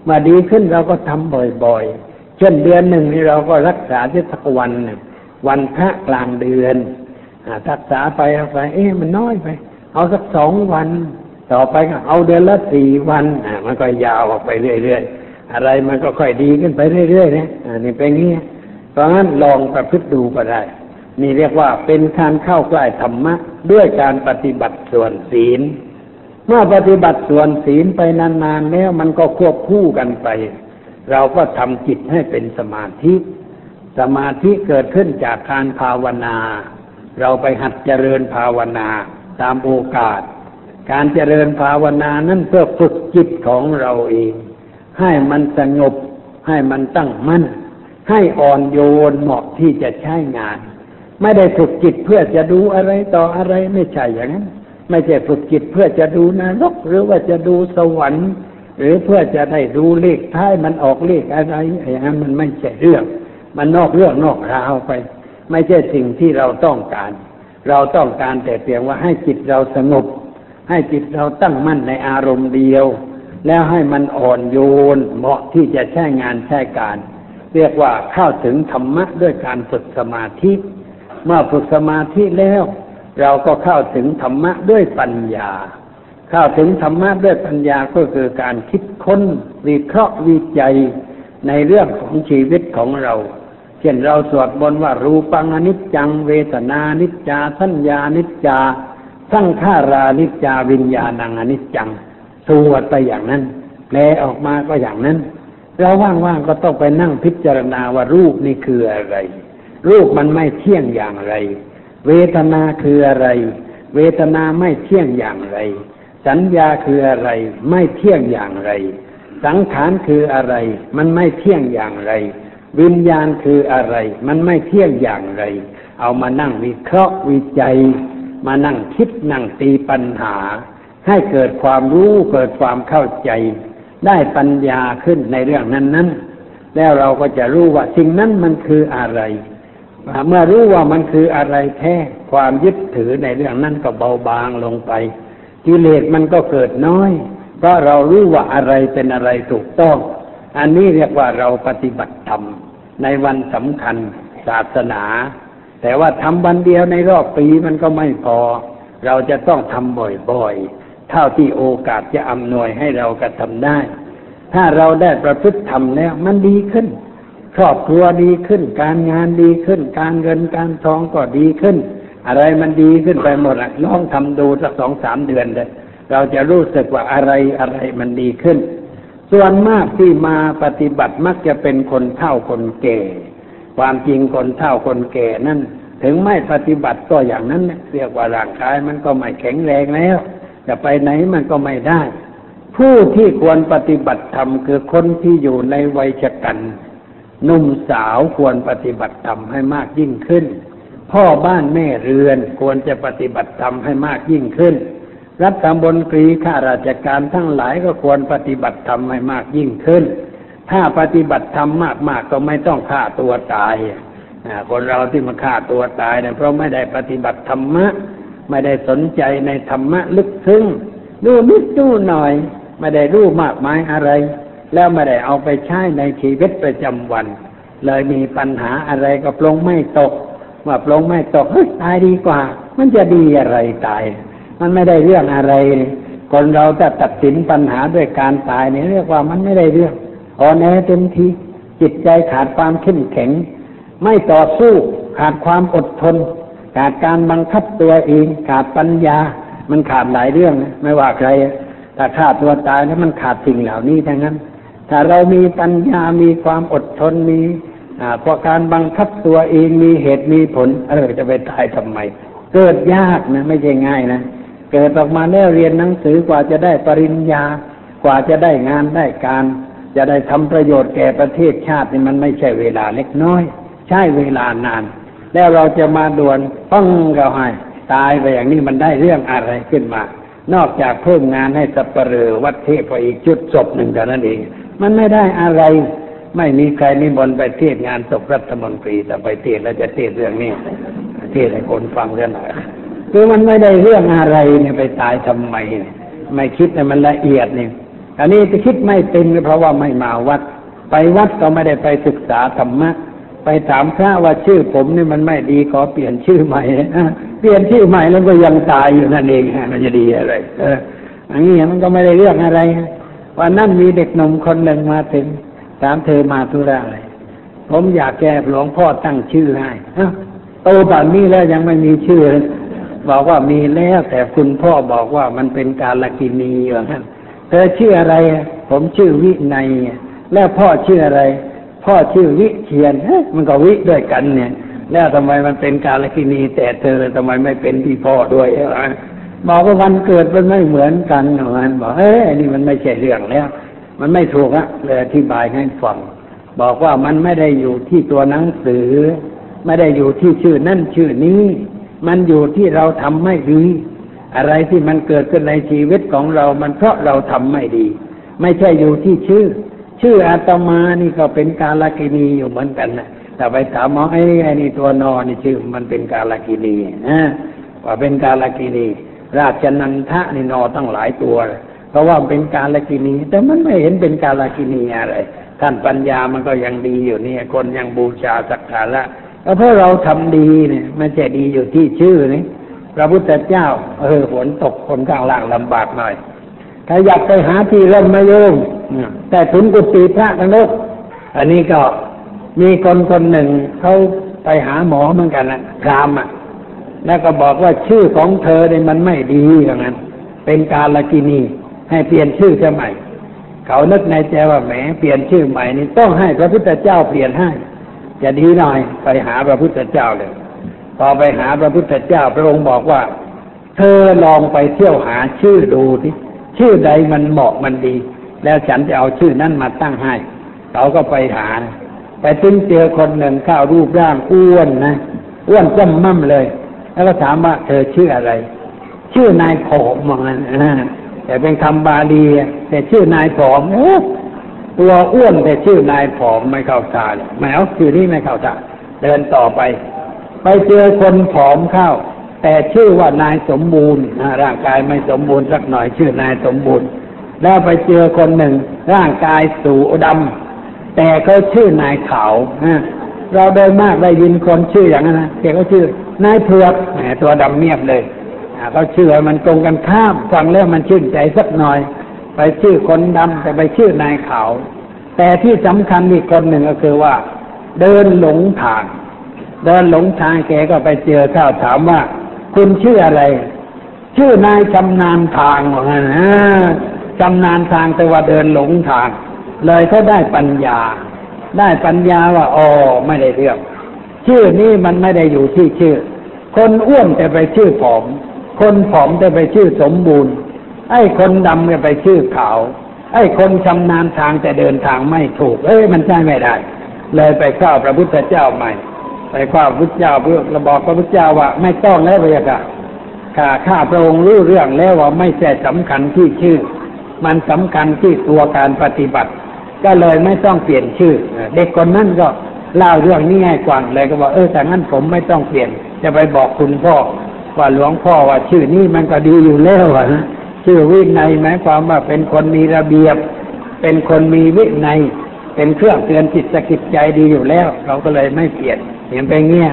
มื่อดีขึ้นเราก็ทำบ่อยๆ เช่นเดือนหนึ่งนี่เราก็รักษาที่สักวันหนึ่งวันพระกลางเดือนรักษาไปเอาไป เอ๊ะมันน้อยไป เอาสักสองวัน ต่อไปก็เอาเดือนละสี่วันมันก็ยาวออกไปเรื่อยๆ อะไรมันก็ค่อยดีขึ้นไปเรื่อยๆนะอ่านี่เป็นงี้เพราะงั้นลองประพฤติดูก็ได้ นี่เรียกว่าเป็นการเข้าใกล้ธรรมะ ด้วยการปฏิบัติส่วนศีล เมื่อปฏิบัติส่วนศีลไปนานๆแล้วมันก็ควบคู่กันไป เราก็ทำจิตให้เป็นสมาธิ สมาธิเกิดขึ้นจากการภาวนา เราไปหัดเจริญภาวนาตามโอกาส การเจริญภาวนานั้นเพื่อฝึกจิตของเราเอง ให้มันสงบ ให้มันตั้งมั่น ให้อ่อนโยนเหมาะที่จะใช้งาน ไม่ได้ฝึกจิตเพื่อจะดูอะไรต่ออะไรไม่ใช่อย่างนั้น ไม่ใช่ฝึกจิตเพื่อจะดูนรกหรือว่าจะดูสวรรค์ หรือเพื่อจะได้ดูเลขท้ายมันออกเลขอะไรอย่างนั้นมันไม่ใช่เรื่อง มันนอกเรื่องนอกราวไป ไม่ใช่สิ่งที่เราต้องการ เราต้องการแต่เพียงว่าให้จิตเราสงบให้จิตเราตั้งมั่นในอารมณ์เดียว แล้วให้มันอ่อนโยนเหมาะที่จะใช้งานใช้การ เรียกว่าเข้าถึงธรรมะด้วยการฝึกสมาธิ เมื่อฝึกสมาธิแล้ว เราก็เข้าถึงธรรมะด้วยปัญญา เข้าถึงธรรมะด้วยปัญญาก็คือการคิดค้นวิเคราะห์วิจัยในเรื่องของชีวิตของเรา เช่นเราสวดบนว่ารูปังอนิจจังเวทนานิจจาสัญญานิจจา สังขารานิจจาวิญญาณังอนิจจัง สวดไปอย่างนั้น แปลออกมาก็อย่างนั้น เราว่างๆก็ต้องไปนั่งพิจารณาว่ารูปนี่คืออะไร รูปมันไม่เที่ยงอย่างไร เวทนาคืออะไร เวทนาไม่เที่ยงอย่างไร สัญญาคืออะไร ไม่เที่ยงอย่างไร สังขารคืออะไร มันไม่เที่ยงอย่างไร วิญญาณคืออะไร มันไม่เที่ยงอย่างไร เอามานั่งวิเคราะห์วิจัย มานั่งคิดนั่งตีปัญหา ให้เกิดความรู้เกิดความเข้าใจ ได้ปัญญาขึ้นในเรื่องนั้นๆแล้วเราก็จะรู้ว่าสิ่งนั้นมันคืออะไร เมื่อรู้ว่ามันคืออะไรแท้ความยึดถือในเรื่องนั้นก็เบาบางลงไปกิเลสมันก็เกิดน้อย เพราะเรารู้ว่าอะไรเป็นอะไรถูกต้อง อันนี้เรียกว่าเราปฏิบัติธรรมในวันสำคัญศาสนา แต่ว่าทำวันเดียวในรอบปีมันก็ไม่พอ เราจะต้องทำบ่อยๆ เท่าที่โอกาสจะอำนวยให้เรากระทำได้ ถ้าเราได้ประพฤติทำแล้วมันดีขึ้น ครอบครัวดีขึ้น การงานดีขึ้น การเงินการทองก็ดีขึ้น อะไรมันดีขึ้นไปหมดอะลองทำดูสักสองสามเดือนเลยเราจะรู้สึกว่าอะไรอะไรมันดีขึ้น ส่วนมากที่มาปฏิบัติมักจะเป็นคนเฒ่าคนแก่ ความจริงคนเฒ่าคนแก่นั่นถึงไม่ปฏิบัติก็อย่างนั้นเนี่ยเรียกว่าร่างกายมันก็ไม่แข็งแรงแล้ว จะไปไหนมันก็ไม่ได้ ผู้ที่ควรปฏิบัติธรรมคือคนที่อยู่ในวัยชกันนุ่มสาวควรปฏิบัติธรรมให้มากยิ่งขึ้น พ่อบ้านแม่เรือนควรจะปฏิบัติธรรมให้มากยิ่งขึ้น รัฐบนตรีข้าราชการทั้งหลายก็ควรปฏิบัติธรรมให้มากยิ่งขึ้น ถ้าปฏิบัติธรรมมากๆก็ไม่ต้องฆ่าตัวตายคนเราที่มาฆ่าตัวตายเนี่ยเพราะไม่ได้ปฏิบัติธรรมะ ไม่ได้สนใจในธรรมะลึกซึ้งดูนิดดูหน่อย ไม่ได้รู้มากมายอะไร แล้วไม่ได้เอาไปใช้ในชีวิตประจำวัน เลยมีปัญหาอะไรก็ปลงไม่ตก ว่าปลงไม่ตกเฮ้ยตายดีกว่า มันจะดีอะไรตาย มันไม่ได้เรื่องอะไร คนเราจะตัดสินปัญหาด้วยการตายเนี่ยเรียกว่ามันไม่ได้เรื่องอ่อนแอเต็มทีจิตใจขาดความเข้มแข็ง ไม่ต่อสู้ขาดความอดทน ขาดการบังคับตัวเองขาดปัญญา มันขาดหลายเรื่องนะไม่ว่าใครถ้าฆ่าตัวตายแล้วมันขาดสิ่งเหล่านี้ทั้งนั้น ถ้าเรามีปัญญา มีความอดทน มีพราะการบังคับตัวเองมีเหตุมีผล เออจะไปตายทำไม เกิดยากนะ ไม่ใช่ง่ายนะ เกิดออกมาแล้วเรียนหนังสือกว่าจะได้ปริญญา กว่าจะได้งานได้การ จะได้ทำประโยชน์แก่ประเทศชาตินี่มันไม่ใช่เวลาเล็กน้อย ใช่เวลานาน แล้วเราจะมาด่วนป้องเราให้ตายไปอย่างนี้มันได้เรื่องอะไรขึ้นมา นอกจากเพิ่มงานให้สัปเหร่อวัดเทพไปอีกจุดศพหนึ่งเท่านั้นเอง มันไม่ได้อะไร ไม่มีใครนิมนต์ไปเทศงานศพรัฐมนตรีแต่ไปเทศแล้วจะเทศเรื่องนี้เทศให้คนฟังเรื่องหน่อยคือมันไม่ได้เรื่องอะไรเนี่ยไปตายทำไมเนี่ยไม่คิดเนี่ยมันละเอียดเนี่ยอันนี้จะคิดไม่เป็นเพราะว่าไม่มาวัด ไปวัดก็ไม่ได้ไปศึกษาธรรมะ ไปถามพระว่าชื่อผมนี่มันไม่ดีขอเปลี่ยนชื่อใหม่ะเปลี่ยนชื่อใหม่แล้วก็ยังตายอยู่นั่นเองฮะมันจะดีอะไร เอออันนี้มันก็ไม่ได้เรื่องอะไรวันนั้นมีเด็กหนุ่มคนหนึ่งมาถึงถามเธอมาธุระอะไรผมอยากแก้หลวงพ่อตั้งชื่อให้โตป่านนี้แล้วยังไม่มีชื่อ บอกว่ามีแล้วแต่คุณพ่อบอกว่ามันเป็นการละกินีอย่างนั้นเธอชื่ออะไร ผมชื่อวินัยแล้วพ่อชื่ออะไร พ่อชื่อวิเชียนมันก็วิด้วยกันเนี่ย แล้วทำไมมันเป็นการละกินีแต่เธอทำไมไม่เป็นพี่พ่อด้วยอ้าบอกว่าวันเกิดมันไม่เหมือนกันเหมือนบอกเอ้ยอันนี้มันไม่ใช่เรื่องแล้ว มันไม่ถูกอะเลยอธิบายให้ฟังบอกว่ามันไม่ได้อยู่ที่ตัวหนังสือ ไม่ได้อยู่ที่ชื่อนั่นชื่อนี้ มันอยู่ที่เราทำไม่ดีอะไรที่มันเกิดขึ้นในชีวิตของเรา มันเพราะเราทำไม่ดี ไม่ใช่อยู่ที่ชื่อ ชื่ออาตมานี่ก็เป็นกาลกินีอยู่เหมือนกันนะแต่ไปถามหมอไอ้ไอ้นี่ตัวนอนี่ชื่อมันเป็นกาลกินีนะว่าเป็นกาลกินี ราชนันทะนี่นอตั้งหลายตัว เพราะว่าเป็นกาลกินี แต่มันไม่เห็นเป็นกาลกินีอะไรท่านปัญญามันก็ยังดีอยู่นี่คนยังบูชาสักการะก็เพราะเราทำดีเนี่ยม่ใช่ดีอยู่ที่ชื่อนี่พระพุทธเจ้า เออฝนตกคนข้างล่างลำบากหน่อย ถ้าอยากไปหาที่ร่มมาโยมแต่ถุนกุฏิพระกันนกอันนี้ก็มีคนคนหนึ่งเขาไปหาหมอเหมือนกันนะพรามอะ แล้วก็บอกว่าชื่อของเธอเนี่ยมันไม่ดีอย่างนั้น เป็นกาลกินี ให้เปลี่ยนชื่อใหม่ เขานึกในใจว่าแหมเปลี่ยนชื่อใหม่นี่ต้องให้พระพุทธเจ้าเปลี่ยนให้ จะดีหน่อยไปหาพระพุทธเจ้าเลย พอไปหาพระพุทธเจ้าพระองค์บอกว่า เธอลองไปเที่ยวหาชื่อดูที่ ชื่อใดมันเหมาะมันดี แล้วฉันจะเอาชื่อนั้นมาตั้งให้เขาก็ไปหา ไปถึงเจอคนหนึ่งข้าวรูปร่างอ้วนนะอ้วนจ้ำม่ำเลย แล้วก็ถามว่าเธอชื่ออะไร ชื่อนายผอมว่างั้นแต่เป็นคำบาลีแต่ชื่อนายผอมโอ้ตัวอ้วนแต่ชื่อนายผอมไม่เข้าตาเลยไม่เอาชื่อนี้ไม่เข้าตาเดินต่อไป ไปเจอคนผอมเข้า แต่ชื่อว่านายสมบูรณ์ร่างกายไม่สมบูรณ์สักหน่อยชื่อนายสมบูรณ์ แล้วไปเจอคนหนึ่ง ร่างกายสูดำแต่เขาชื่อนายขาวเราโดยมากได้ยินคนชื่ออย่างนั้นนะแต่เขาชื่อนายเผือกแหมตัวดำเมียบเลยเขาชื่อมันตรงกันข้ามฟังแล้วมันชื่นใจสักหน่อย ไปชื่อคนดำแต่ไปชื่อนายขาวแต่ที่สำคัญอีกคนหนึ่งก็คือว่า เดินหลงทาง เดินหลงทางแกก็ไปเจอข้าวถามว่า คุณชื่ออะไร ชื่อนายชำนาญทางว่างั้นชำนาญทางแต่ว่าเดินหลงทาง เลยเขาได้ปัญญา ได้ปัญญาว่าอ๋อไม่ได้เรื่อง ชื่อนี้มันไม่ได้อยู่ที่ชื่อ คนอ้วนแต่ไปชื่อผอม คนผอมแต่ไปชื่อสมบูรณ์ ไอ้คนดำก็ไปชื่อขาว ไอ้คนชำนาญทางแต่เดินทางไม่ถูก เอ้ยมันใช่ไม่ได้ เลยไปเข้าพระพุทธเจ้าใหม่ ไปเข้าพระพุทธเจ้าเพื่อระบอกพระพุทธเจ้าว่าไม่ต้องแล้วพระยาค่ะข้าข้าพระองค์รู้เรื่องแล้วว่าไม่ใช่สำคัญที่ชื่อ มันสำคัญที่ตัวการปฏิบัติ ก็เลยไม่ต้องเปลี่ยนชื่อ เด็กคนนั้นก็เล่าเรื่องนี้ให้กวางเลยก็บอกเออแต่งั้นผมไม่ต้องเปลี่ยน จะไปบอกคุณพ่อว่าหลวงพ่อว่าชื่อนี้มันก็ดีอยู่แล้วนะชื่อวินัยหมายความว่าเป็นคนมีระเบียบ เป็นคนมีวินัย เป็นเครื่องเตือนจิตสกิจใจดีอยู่แล้ว เราก็เลยไม่เปลี่ยนเห็นไปเงี้ย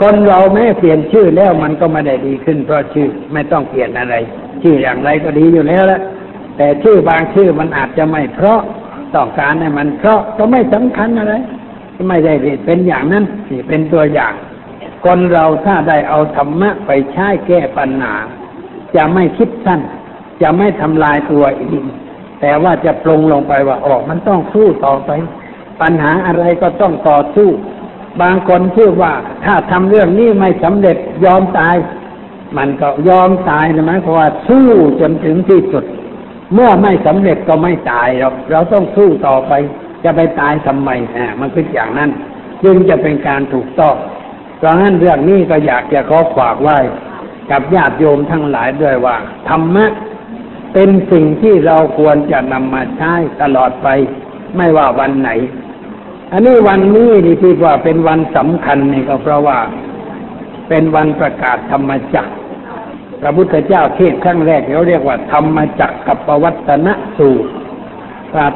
คนเราแม้เปลี่ยนชื่อแล้วมันก็ไม่ได้ดีขึ้น เพราะชื่อไม่ต้องเปลี่ยนอะไร ชื่ออย่างไรก็ดีอยู่แล้วละแต่ชื่อบางชื่อมันอาจจะไม่เพราะต้องการให้มันเพราะก็ไม่สำคัญอะไรไม่ได้เป็นอย่างนั้นนี่เป็นตัวอย่าง คนเราถ้าได้เอาธรรมะไปใช้แก้ปัญหา จะไม่คิดสั้น จะไม่ทำลายตัวเอง แต่ว่าจะปรงลงไปว่าออกมันต้องสู้ต่อไป ปัญหาอะไรก็ต้องต่อสู้ บางคนพูดว่าถ้าทำเรื่องนี้ไม่สำเร็จยอมตาย มันก็ยอมตายนะหมายความว่าสู้จนถึงที่สุด เมื่อไม่สำเร็จก็ไม่ตายหรอกเราต้องสู้ต่อไป จะไปตายทำไมอ่ามันคืออย่างนั้นจึงจะเป็นการถูกต้องเพราะงั้นเรื่องนี้ก็อยากจะขอฝากไว้กับญาติโยมทั้งหลายด้วยว่าธรรมะ เป็นสิ่งที่เราควรจะนำมาใช้ตลอดไป ไม่ว่าวันไหน อันนี้วันนี้นี่ที่ว่าเป็นวันสำคัญนี่ก็เพราะว่าเป็นวันประกาศธรรมจักรพระพุทธเจ้าเทศครั้งแรกเขาเรียกว่า ธรรมจักรกับปวัตนสูตร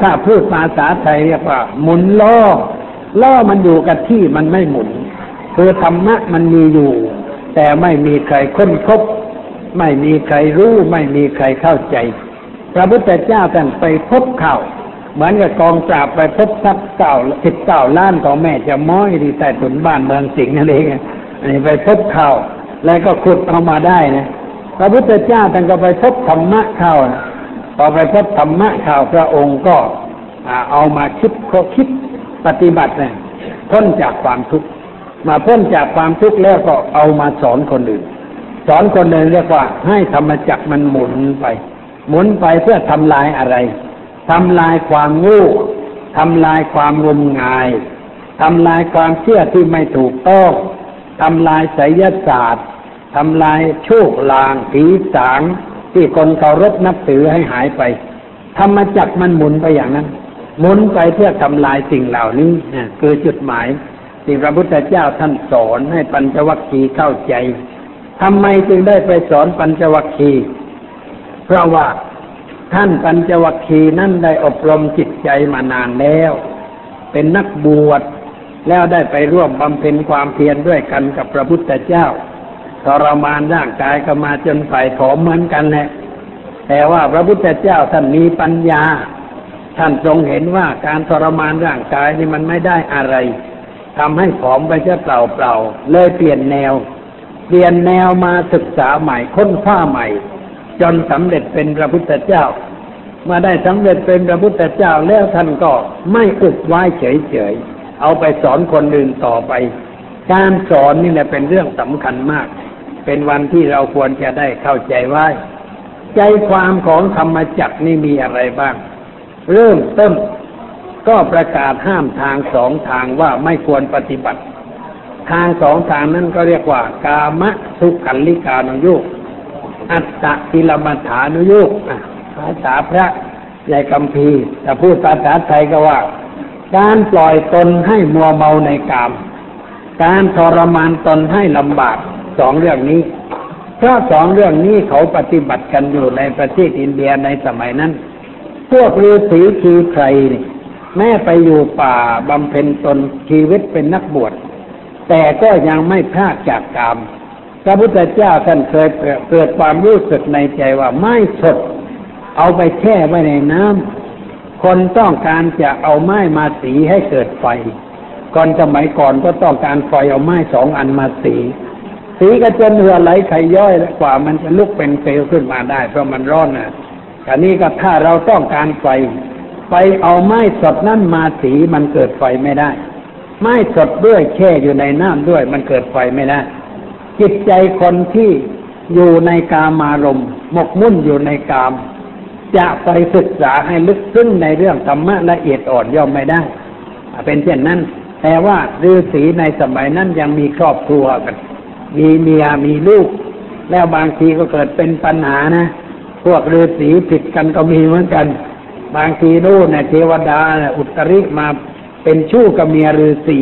ถ้าพูดภาษาไทยเรียกว่า หมุนล้อล้อมันอยู่กับที่มันไม่หมุน คือธรรมะมันมีอยู่ แต่ไม่มีใครค้นพบ ไม่มีใครรู้ไม่มีใครเข้าใจ พระพุทธเจ้าท่านไปพบข่าวเหมือนกับกองปราบไปพบทรัพย์เก่าสิบเก้าล้านของแม่จะม้อยที่ใต้ถุนบ้านเมืองสิงห์นั่นเองอันนี้ไปพบข่าวแล้วก็ขุดเอามาได้นะพระพุทธเจ้าท่านก็ไปพบธรรมะข่าวนะพอไปพบธรรมะข่าวพระองค์ก็เอามาคิดเขาคิดปฏิบัติเนี่ยพ้นจากความทุกข์มาพ้นจากความทุกข์แล้วก็เอามาสอนคนอื่น สอนคนอื่นเรียกว่า ให้ธรรมจักรมันหมุนไป หมุนไปเพื่อทำลายอะไรทำลายความงูทำลายความงมงายทำลายความเชื่อที่ไม่ถูกต้องทำลายไสยศาสตร์ทำลายโชคลางผีสางที่คนเคารพนับถือให้หายไปธรรมจักรมันหมุนไปอย่างนั้น หมุนไปเพื่อทำลายสิ่งเหล่านี้นะคือจุดหมายที่พระพุทธเจ้าท่านสอนให้ปัญจวัคคีย์เข้าใจ ทำไมจึงได้ไปสอนปัญจวัคคีย์เพราะว่าท่านปัญจวัคคีย์นั้นได้อบรมจิตใจมานานแล้ว เป็นนักบวชแล้วได้ไปร่วมบำเพ็ญความเพียรด้วยกันกับพระพุทธเจ้าทรมานร่างกายก็มาจนฝ่ายผอมเหมือนกันแหละแต่ว่าพระพุทธเจ้าท่านมีปัญญา ท่านทรงเห็นว่าการทรมานร่างกายนี่มันไม่ได้อะไรทำให้ผอมไปเช่เปล่าเปล่าเลยเปลี่ยนแนว เปลี่ยนแนวมาศึกษาใหม่ค้นคว้าใหม่ จนสำเร็จเป็นพระพุทธเจ้าเมื่อได้สำเร็จเป็นพระพุทธเจ้าแล้วท่านก็ไม่อุบไว้เฉยๆเอาไปสอนคนอื่นต่อไป การสอนนี่แหละเป็นเรื่องสำคัญมาก เป็นวันที่เราควรจะได้เข้าใจไว้ใจความของธรรมจักรนี่มีอะไรบ้าง เริ่มต้นก็ประกาศห้ามทางสองทางว่าไม่ควรปฏิบัติ ทางสองทางนั้นก็เรียกว่า กามะสุขันลิกานุโยกอัตตะกิลมัฐานุโยกภาษาพระใหญ่คำพีแต่พูดภาษาไทยก็ว่า การปล่อยตนให้มัวเมาในกาม การทรมานตนให้ลำบากสองเรื่องนี้เพราะสองเรื่องนี้เขาปฏิบัติกันอยู่ในประเทศอินเดียในสมัยนั้น พวกฤาษีชีไพรนี่แม้ไปอยู่ป่าบำเพ็ญตนชีวิตเป็นนักบวช แต่ก็ยังไม่พลาดจากกามพระพุทธเจ้าท่านเคยเกิดความรู้สึกในใจว่าไม้สด เอาไปแช่ไว้ในน้ำคนต้องการจะเอาไม้มาสีให้เกิดไฟ ก่อนสมัยก่อนก็ต้องการไฟเอาไม้สองอันมาสี สีก็จนเหือไหลไขย่อยกว่ามันจะลุกเป็นเปลวขึ้นมาได้ เพราะมันร้อนนะอันนี้ก็ถ้าเราต้องการไฟไปเอาไม้สดนั่นมาสีมันเกิดไฟไม่ได้ ไม้สดด้วยแช่อยู่ในน้ำด้วย มันเกิดไฟไม่ได้จิตใจคนที่อยู่ในกามารมหมกมุ่นอยู่ในกาม จะไปศึกษาให้ลึกซึ้งในเรื่องธรรมะละเอียดอ่อนย่อมไม่ได้ เป็นเช่นนั้น แต่ว่าฤาษีในสมัยนั้นยังมีครอบครัวกัน มีเมียมีลูก แล้วบางทีก็เกิดเป็นปัญหานะ พวกฤาษีผิดกันก็มีเหมือนกัน บางทีนู่นเนี่ยเทวดาอุตริมา เป็นชู้กับเมียฤาษี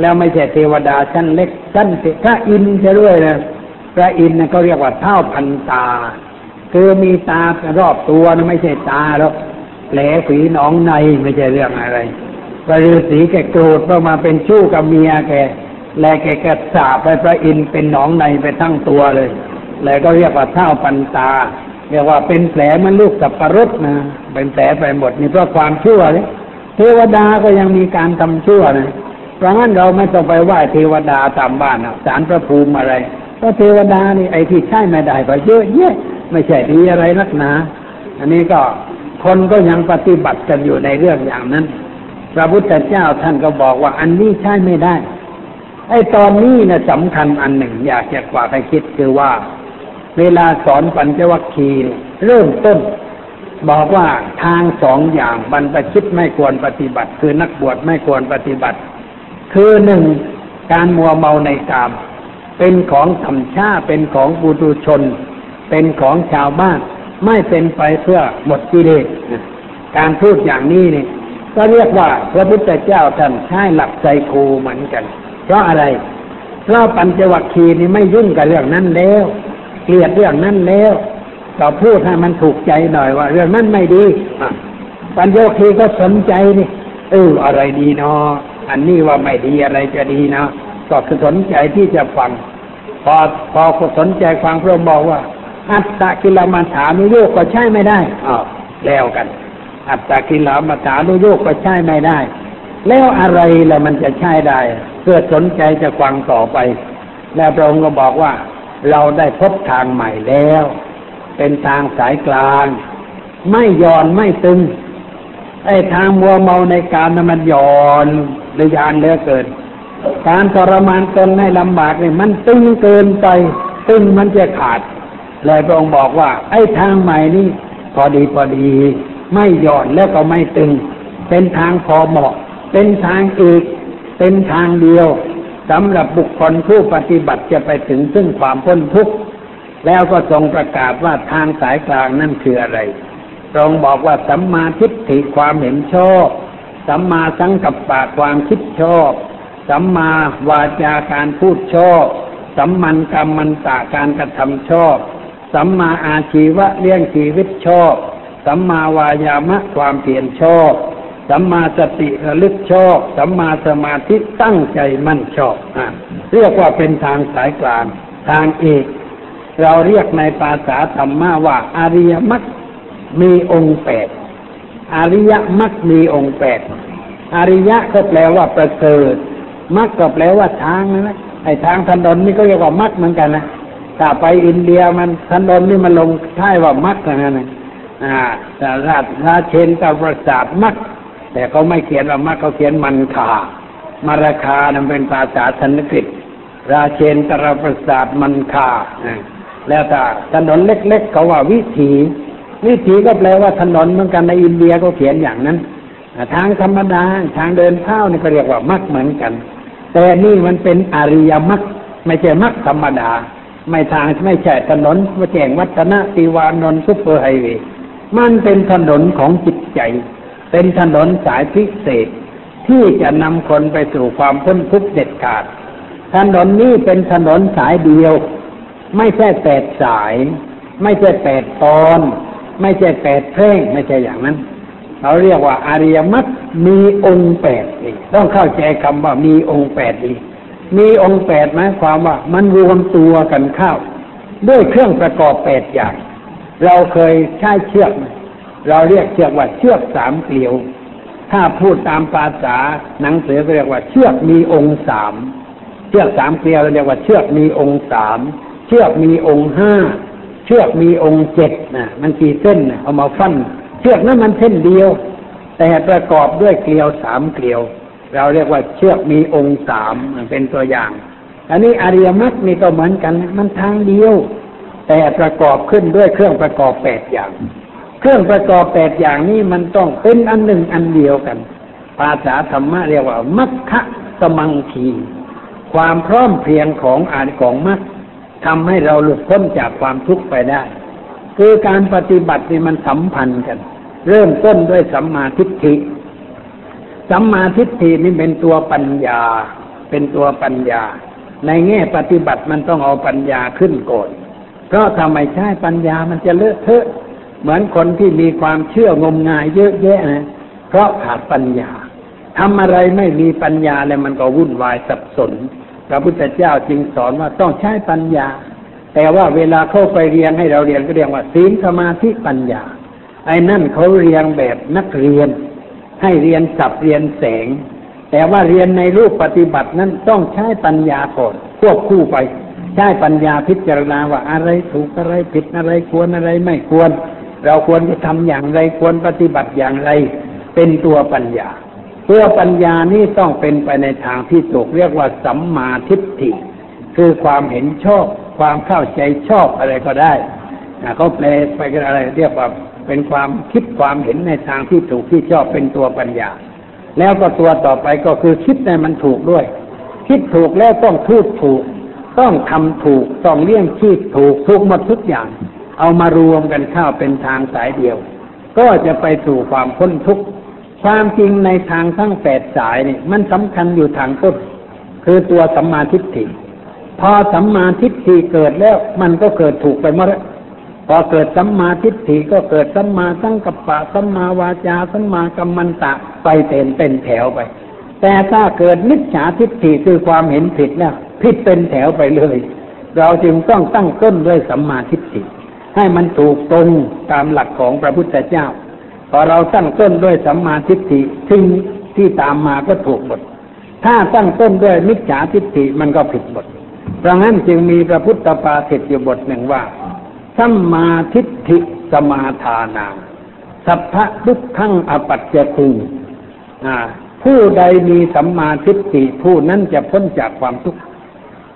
แล้วไม่ใช่เทวดาชั้นเล็กชั้นพระอินทร์จะด้วยนะพระอินทร์ก็เรียกว่าเท่าพันตา คือมีตารอบตัวนะไม่ใช่ตาหรอกแหลฝีหนองในไม่ใช่เรื่องอะไรพระฤาษีแกโกรธเพราะมาเป็นชู้กับเมียแกแล้วแกก็สาบไปพระอินทร์เป็นหนองในไปทั้งตัวเลย แล้วก็เรียกว่าเท่าพันตาเรียกว่าเป็นแผลมันลูกสับประรดนะเป็นแผลไปหมดนี่เพราะความชั่วเลย เทวดาก็ยังมีการทำชั่วนะเพราะงั้นเราไม่ต้องไปไหว้เทวดาตามบ้านสารพระภูมิอะไรเพราะเทวดานี่ไอ้ที่ใช่ไม่ได้ก็เยอะแยะไม่ใช่ดีอะไรนักหนา อันนี้ก็คนก็ยังปฏิบัติกันอยู่ในเรื่องอย่างนั้น พระพุทธเจ้าท่านก็บอกว่าอันนี้ใช่ไม่ได้ ไอ้ตอนนี้นะสำคัญอันหนึ่ง อยากจะกว่าให้คิดคือว่า เวลาสอนปัญจวัคคีย์เริ่มต้น บอกว่าทางสองอย่างบรรพชิตไม่ควรปฏิบัติ คือนักบวชไม่ควรปฏิบัติ คือหนึ่งการมัวเมาในกาม เป็นของธรรมชาติเป็นของบุตุชน เป็นของชาวบ้าน ไม่เป็นไปเพื่อหมดกิเลสการพูดอย่างนี้นี่ก็เรียกว่าพระพุทธเจ้าท่านใช้หลักใจครูเหมือนกัน เพราะอะไร เพราะปัญจวัคคีย์นี่ไม่ยุ่งกับเรื่องนั้นแล้ว เกลียดเรื่องนั้นแล้ว ก็พูดให้มันถูกใจหน่อยว่า เรื่องนั้นไม่ดีปัญจวัคคีย์ก็สนใจนี่เอออะไรดีเนาะอันนี้ว่าไม่ดีอะไรจะดีเนาะก็คือสนใจที่จะฟัง พอพอสนใจฟังพระองค์บอกว่า อัตตะกิลมัฐานุโยกก็ใช่ไม่ได้อ้าวแล้วกัน อัตตะกิลมัฐานุโยกก็ใช่ไม่ได้ แล้วอะไรล่ะมันจะใช่ได้เกิดสนใจจะฟังต่อไป แล้วพระองค์ก็บอกว่า เราได้พบทางใหม่แล้ว เป็นทางสายกลาง ไม่ย่อนไม่ตึง ไอ้ทางมัวเมาในการนั้นมันย่อนหรือยานเหลือเกิน การทรมานตนให้ลำบากเนี่ยมันตึงเกินไป ตึงมันจะขาด เลยพระองค์บอกว่า ไอ้ทางใหม่นี่พอดีพอดี ไม่หย่อนแล้วก็ไม่ตึง เป็นทางพอเหมาะ เป็นทางอีก เป็นทางเดียวสำหรับบุคคลผู้ปฏิบัติจะไปถึงซึ่งความพ้นทุกข์ แล้วก็ทรงประกาศว่าทางสายกลางนั่นคืออะไร ทรงบอกว่าสัมมาทิฏฐิความเห็นชอบ สัมมาสังกัปปะความคิดชอบ สัมมาวาจาการพูดชอบ สัมมันกรรมันตะการกระทำชอบ สัมมาอาชีวะเลี้ยงชีวิตชอบ สัมมาวายามะความเพียรชอบ สัมมาสติระลึกชอบ สัมมาสมาธิตั้งใจมั่นชอบอเรียกว่าเป็นทางสายกลาง ทางเอก เราเรียกในภาษาธรรมะว่าอริยมรรคมีองค์แปดอริยมรรคมีองค์แปดอริยะก็แปลว่าประเสริฐมรรคก็แปลว่าทางนะไอ้ทางถนนนี่ก็เรียกว่ามรรคเหมือนกันนะถ้าไปอินเดียมันถนนนี่มันลงท้ายว่ามรรคนะนะอ่าแต่ราชราเชนตประสาทมรรคแต่เขาไม่เขียนว่ามรรคเขาเขียนมันคามาราคานั้นเป็นภาษาสันสกฤตราเชนทรประสาทมรรคา แล้วถ้าถนนเล็กๆเขาว่าวิถีวิถีก็แปลว่าถนนเหมือนกันในอินเดียก็เขียนอย่างนั้นทางธรรมดาทางเดินเท้านี่ก็เรียกว่ามรรคเหมือนกัน แต่นี่มันเป็นอริยมรรคไม่ใช่มรรคธรรมดา ไม่ทางไม่ใช่ถนนแจ้งวัฒนะติวานนท์ซุปเปอร์ไฮเวย์มันเป็นถนนของจิตใจ เป็นถนนสายพิเศษ ที่จะนำคนไปสู่ความพ้นทุกข์เด็ดขาด ถนนนี้เป็นถนนสายเดียว ไม่ใช่แปดสาย ไม่ใช่แปดตอน ไม่ใช่แปดเพลงไม่ใช่อย่างนั้นเขาเรียกว่าอริยมรรคมีองค์แปดนี่ต้องเข้าใจคำว่ามีองค์แปดนี่มีองค์แปดหมายความว่ามันรวมตัวกันเข้า ด้วยเครื่องประกอบแปดอย่าง เราเคยใช้เชือก เราเรียกเชือกว่าเชือกสามเกลียว ถ้าพูดตามภาษาหนังสือเรียกว่าเชือกมีองค์สามเชือกสามเกลียวเราเรียกว่าเชือกมีองค์สาม เชือกมีองค์ห้าเชือกมีองค์เจ็ดนะมันกี่เส้นนะเอามาฟันเชือกนั้นมันเส้นเดียว แต่ประกอบด้วยเกลียวสามเกลียว เราเรียกว่าเชือกมีองค์สามเป็นตัวอย่าง อันนี้อริยมรรคนี่ก็เหมือนกันมันทางเดียว แต่ประกอบขึ้นด้วยเครื่องประกอบแปดอย่าง เครื่องประกอบแปดอย่างนี้มันต้องเป็นอันหนึ่งอันเดียวกัน ภาษาธรรมะเรียกว่ามัคคะสมังคีความพร้อมเพรียงของอาของมรรค ทำให้เราหลุดพ้นจากความทุกข์ไปได้ คือการปฏิบัตินี่มันสัมพันธ์กัน เริ่มต้นด้วยสัมมาทิฏฐิ สัมมาทิฏฐินี่เป็นตัวปัญญา เป็นตัวปัญญา ในแง่ปฏิบัติมันต้องเอาปัญญาขึ้นก่อนเพราะทำไมใช่ปัญญามันจะเลอะเทอะ เหมือนคนที่มีความเชื่องมงายเยอะแยะนะเพราะขาดปัญญาทำอะไรไม่มีปัญญาแล้วมันก็วุ่นวายสับสน พระพุทธเจ้าจึงสอนว่าต้องใช้ปัญญา แต่ว่าเวลาเข้าไปเรียนให้เราเรียนก็เรียกว่าศีลสมาธิปัญญา ไอ้นั่นเขาเรียนแบบนักเรียน ให้เรียนสับเรียนแสง แต่ว่าเรียนในรูปปฏิบัตินั้นต้องใช้ปัญญาก่อนควบคู่ไป ใช้ปัญญาพิจารณาว่าอะไรถูกอะไรผิดอะไรควรอะไรไม่ควร เราควรจะทำอย่างไรควรปฏิบัติอย่างไร เป็นตัวปัญญา พตัวปัญญานี่ต้องเป็นไปในทางที่ถูกเรียกว่าสัมมาทิฏฐิ คือความเห็นชอบ ความเข้าใจชอบอะไรก็ได้นะเขาแปลไปกันอะไรเรียกว่าเป็นความคิดความเห็นในทางที่ถูกที่ชอบเป็นตัวปัญญา แล้วก็ตัวต่อไปก็คือคิดในมันถูกด้วย คิดถูกแล้วต้องพูดถูก ต้องทำถูกต้องเลี้ยงชีพถูกทุกหมดทุกอย่าง เอามารวมกันเข้าเป็นทางสายเดียว ก็จะไปสู่ความพ้นทุกข์ ความจริงในทางทั้งแปดสายนี่มันสำคัญอยู่ทางต้นคือตัวสัมมาทิฏฐิพอสัมมาทิฏฐิเกิดแล้ว มันก็เกิดถูกไปหมดแล้วพอเกิดสัมมาทิฏฐิก็เกิดสัมมาสังกัปปะสัมมาวาจาสัมมากัมมันตะไปเป็นเป็นแถวไป แต่ถ้าเกิดมิจฉาทิฏฐิคือความเห็นผิดแล้วผิดเป็นแถวไปเลย เราจึงต้องตั้งต้นด้วยสัมมาทิฏฐิให้มันถูกตรงตามหลักของพระพุทธเจ้า พอเราตั้งต้นด้วยสัมมาทิฏฐิทิ้งที่ตามมาก็ถูกหมด ถ้าตั้งต้นด้วยมิจฉาทิฏฐิมันก็ผิดหมด เพราะงั้นจึงมีพระพุทธปาษิตอยู่บทหนึ่งว่า สัมมาทิฏฐิสมาทานาสัพพะทุกขังอปัจจคุงผู้ใดมีสัมมาทิฏฐิผู้นั้นจะพ้นจากความทุกข์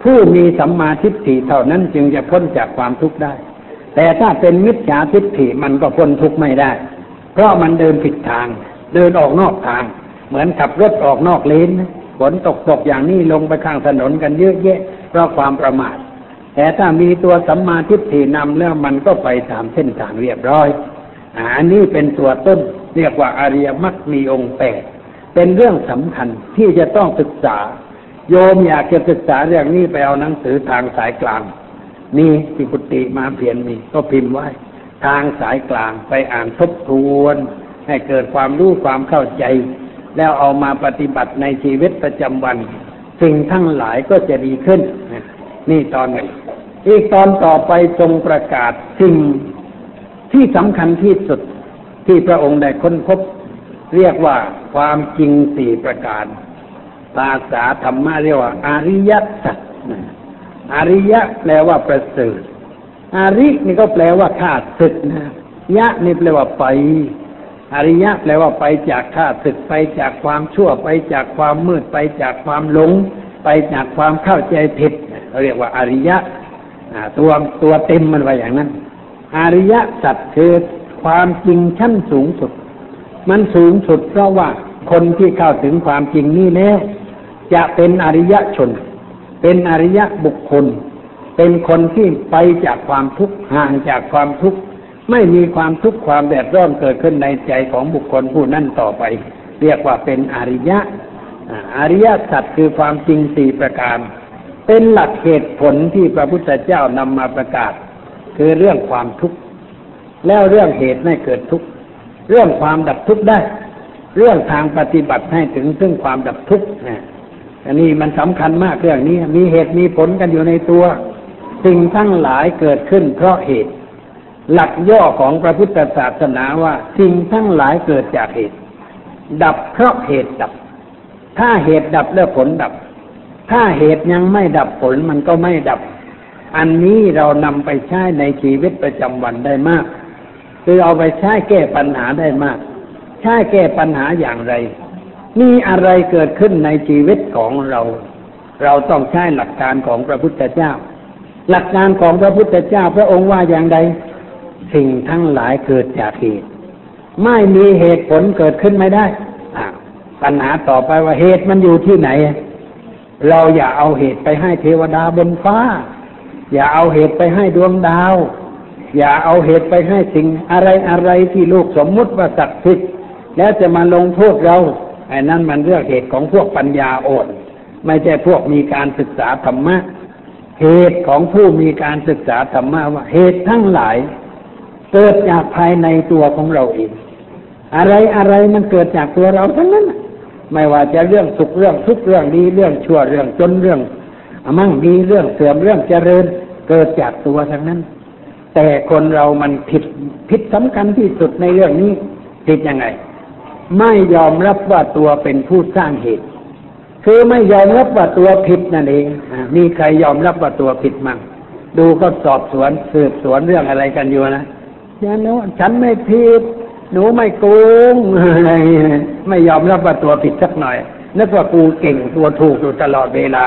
ผู้มีสัมมาทิฏฐิเท่านั้นจึงจะพ้นจากความทุกข์ได้ แต่ถ้าเป็นมิจฉาทิฏฐิมันก็พ้นทุกข์ไม่ได้ เพราะมันเดินผิดทาง เดินออกนอกทาง เหมือนขับรถออกนอกเลนฝนตกตกอย่างนี้ลงไปข้างถนนกันเยอะแยะ เพราะความประมาท แต่ถ้ามีตัวสัมมาทิฏฐินำแล้วมันก็ไปตามเส้นทางเรียบร้อยอันนี้เป็นตัวต้นเรียกว่าอริยมรรคมีองค์แปดเป็นเรื่องสำคัญที่จะต้องศึกษา โยมอยากจะศึกษาเรื่องนี้ไปเอาหนังสือทางสายกลาง นี่สิกุติมาเพียนมีก็พิมพ์ไว้ ทางสายกลางไปอ่านทบทวน ให้เกิดความรู้ความเข้าใจ แล้วเอามาปฏิบัติในชีวิตประจำวันสิ่งทั้งหลายก็จะดีขึ้น นี่ตอนหนึ่งอีกตอนต่อไปทรงประกาศสิ่งที่สำคัญที่สุดที่พระองค์ได้ค้นพบ เรียกว่าความจริงสี่ประการ ภาษาธรรมะเรียกว่าอาริยสัจอริยะแปลว่าประเสริฐ อารินี่ก็แปลว่าข้าศึกนะยะนี่แปลว่าไป อริยะแปลว่าไปจากข้าศึกไปจากความชั่วไปจากความมืดไปจากความหลง ไปจากความเข้าใจผิดเราเรียกว่าอริยะตัวตัวเต็มมันว่าอย่างนั้น อริยสัจคือความจริงชั้นสูงสุด มันสูงสุดเพราะว่าคนที่เข้าถึงความจริงนี้แล้วจะเป็นอริยชน เป็นอริยบุคคล เป็นคนที่ไปจากความทุกข์ห่างจากความทุกข์ไม่มีความทุกข์ความแดดร้อนเกิดขึ้นในใจของบุคคลผู้นั้นต่อไป เรียกว่าเป็นอริยะอริยสัจคือความจริงสี่ประการ เป็นหลักเหตุผลที่พระพุทธเจ้านำมาประกาศ คือเรื่องความทุกข์แล้วเรื่องเหตุให้เกิดทุกข์เรื่องความดับทุกข์ได้ เรื่องทางปฏิบัติให้ถึงซึ่งความดับทุกข์นะอันนี้มันสำคัญมากเรื่องนี้ มีเหตุมีผลกันอยู่ในตัว สิ่งทั้งหลายเกิดขึ้นเพราะเหตุ หลักย่อของพระพุทธศาสนาว่า สิ่งทั้งหลายเกิดจากเหตุ ดับเพราะเหตุดับ ถ้าเหตุดับแล้วผลดับ ถ้าเหตุยังไม่ดับผลมันก็ไม่ดับ อันนี้เรานำไปใช้ในชีวิตประจำวันได้มาก คือเอาไปใช้แก้ปัญหาได้มาก ใช้แก้ปัญหาอย่างไรมีอะไรเกิดขึ้นในชีวิตของเรา เราต้องใช้หลักการของพระพุทธเจ้า หลักการของพระพุทธเจ้าพระองค์ว่าอย่างไรสิ่งทั้งหลายเกิดจากเหตุ ไม่มีเหตุผลเกิดขึ้นไม่ได้ปัญหาต่อไปว่าเหตุมันอยู่ที่ไหน เราอย่าเอาเหตุไปให้เทวดาบนฟ้า อย่าเอาเหตุไปให้ดวงดาว อย่าเอาเหตุไปให้สิ่งอะไรอะไรที่ลูกสมมุติว่าศักดิ์สิทธิ์แล้วจะมาลงโทษเราไอ้นั่นมันเรื่องเหตุของพวกปัญญาอ่อนไม่ใช่พวกมีการศึกษาธรรมะ เหตุของผู้มีการศึกษาธรรมะว่าเหตุทั้งหลายเกิดจากภายในตัวของเราเอง อะไรอะไรมันเกิดจากตัวเราทั้งนั้นไม่ว่าจะเรื่องสุขเรื่องทุกข์เรื่องดีเรื่องชั่วเรื่องจนเรื่องมั่งมีเรื่องเสื่อมเรื่องเจริญ เกิดจากตัวทั้งนั้น แต่คนเรามันผิดผิดสำคัญที่สุดในเรื่องนี้ผิดยังไง ไม่ยอมรับว่าตัวเป็นผู้สร้างเหตุ คือไม่ยอมรับว่าตัวผิดนั่นเองมีใครยอมรับว่าตัวผิดมั่งดูก็สอบสวนสืบสวนเรื่องอะไรกันอยู่นะอย่างนั้นฉันไม่ผิด หนูไม่โกงอะไรไม่ยอมรับว่าตัวผิดสักหน่อยนึกว่ากูเก่งตัวถูกอยู่ตลอดเวลา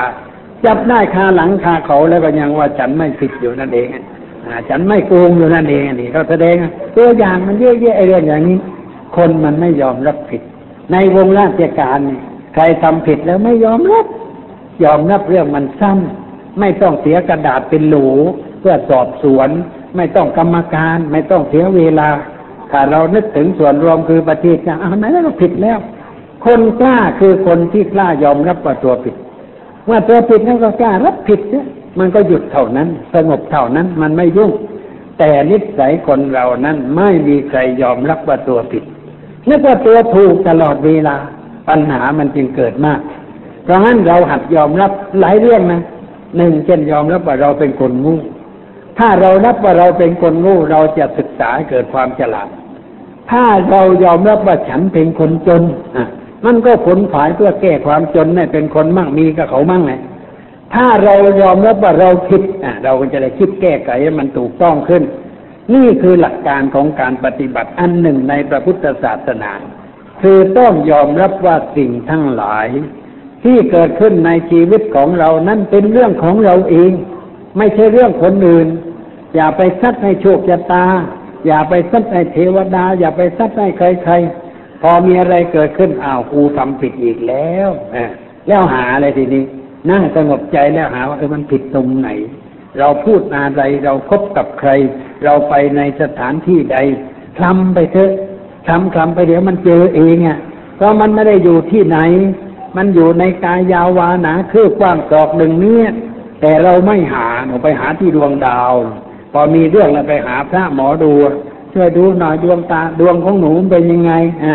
จับได้คาหลังคาเขาแล้วก็ยังว่าฉันไม่ผิดอยู่นั่นเองอฉันไม่โกงอยู่นั่นเองนี่เขาแสดงตัวอย่างมันเยอะแยะไอ้เรื่องอย่างนี้ คนมันไม่ยอมรับผิด ในวงราชการนี่ใครทำผิดแล้วไม่ยอมรับ ยอมรับเรื่องมันสั้นไม่ต้องเสียกระดาษเป็นหลูเพื่อสอบสวน ไม่ต้องกรรมการ ไม่ต้องเสียเวลาถ้าเรานึกถึงส่วนรวมคือประเทศชาติอ้าไหนเราผิดแล้ว คนกล้าคือคนที่กล้ายอมรับว่าตัวผิดเมื่อตัวผิดแล้วก็กล้ารับผิดเนี่ยมันก็หยุดเท่านั้น สงบเท่านั้นมันไม่ยุ่ง แต่นิสัยคนเรานั้นไม่มีใครยอมรับว่าตัวผิดนึกว่าตัวถูกตลอดเวลา ปัญหามันจึงเกิดมาก เพราะงั้นเราหัดยอมรับหลายเรื่องนะหนึ่งเช่นยอมรับว่าเราเป็นคนงูถ้าเรารับว่าเราเป็นคนงูเราจะศึกษาเกิดความฉลาด ถ้าเรายอมรับว่าฉันเป็นคนจนอะมันก็ผลฝายเพื่อแก้ความจนให้เป็นคนมั่งมีกับเขามั่งไงถ้าเรายอมรับว่าเราผิดอะเราก็จะได้คิดแก้ไขให้มันถูกต้องขึ้น นี่คือหลักการของการปฏิบัติอันหนึ่งในพระพุทธศาสนา คือต้องยอมรับว่าสิ่งทั้งหลาย ที่เกิดขึ้นในชีวิตของเรานั้นเป็นเรื่องของเราเอง ไม่ใช่เรื่องคนอื่น อย่าไปซัดให้โชคชะตา อย่าไปซัดให้เทวดา อย่าไปซัดให้ใครๆ พอมีอะไรเกิดขึ้นอ้าวกูทำผิดอีกแล้วอแล้วหาอะไรทีนี้ นั่งสงบใจแล้วหาว่าเออมันผิดตรงไหน เราพูดอะไรเราคบกับใคร เราไปในสถานที่ใดคลำไปเถอะ คลำคลำไปเดี๋ยวมันเจอเองอะเพราะมันไม่ได้อยู่ที่ไหน มันอยู่ในกายยาววาหนาคืบกว้างศอกหนึ่งเนี่ย แต่เราไม่หาหนูไปหาที่ดวงดาว พอมีเรื่องเราไปหาพระหมอดูช่วยดูหน่อยดวงตาดวงของหนูเป็นยังไงอะ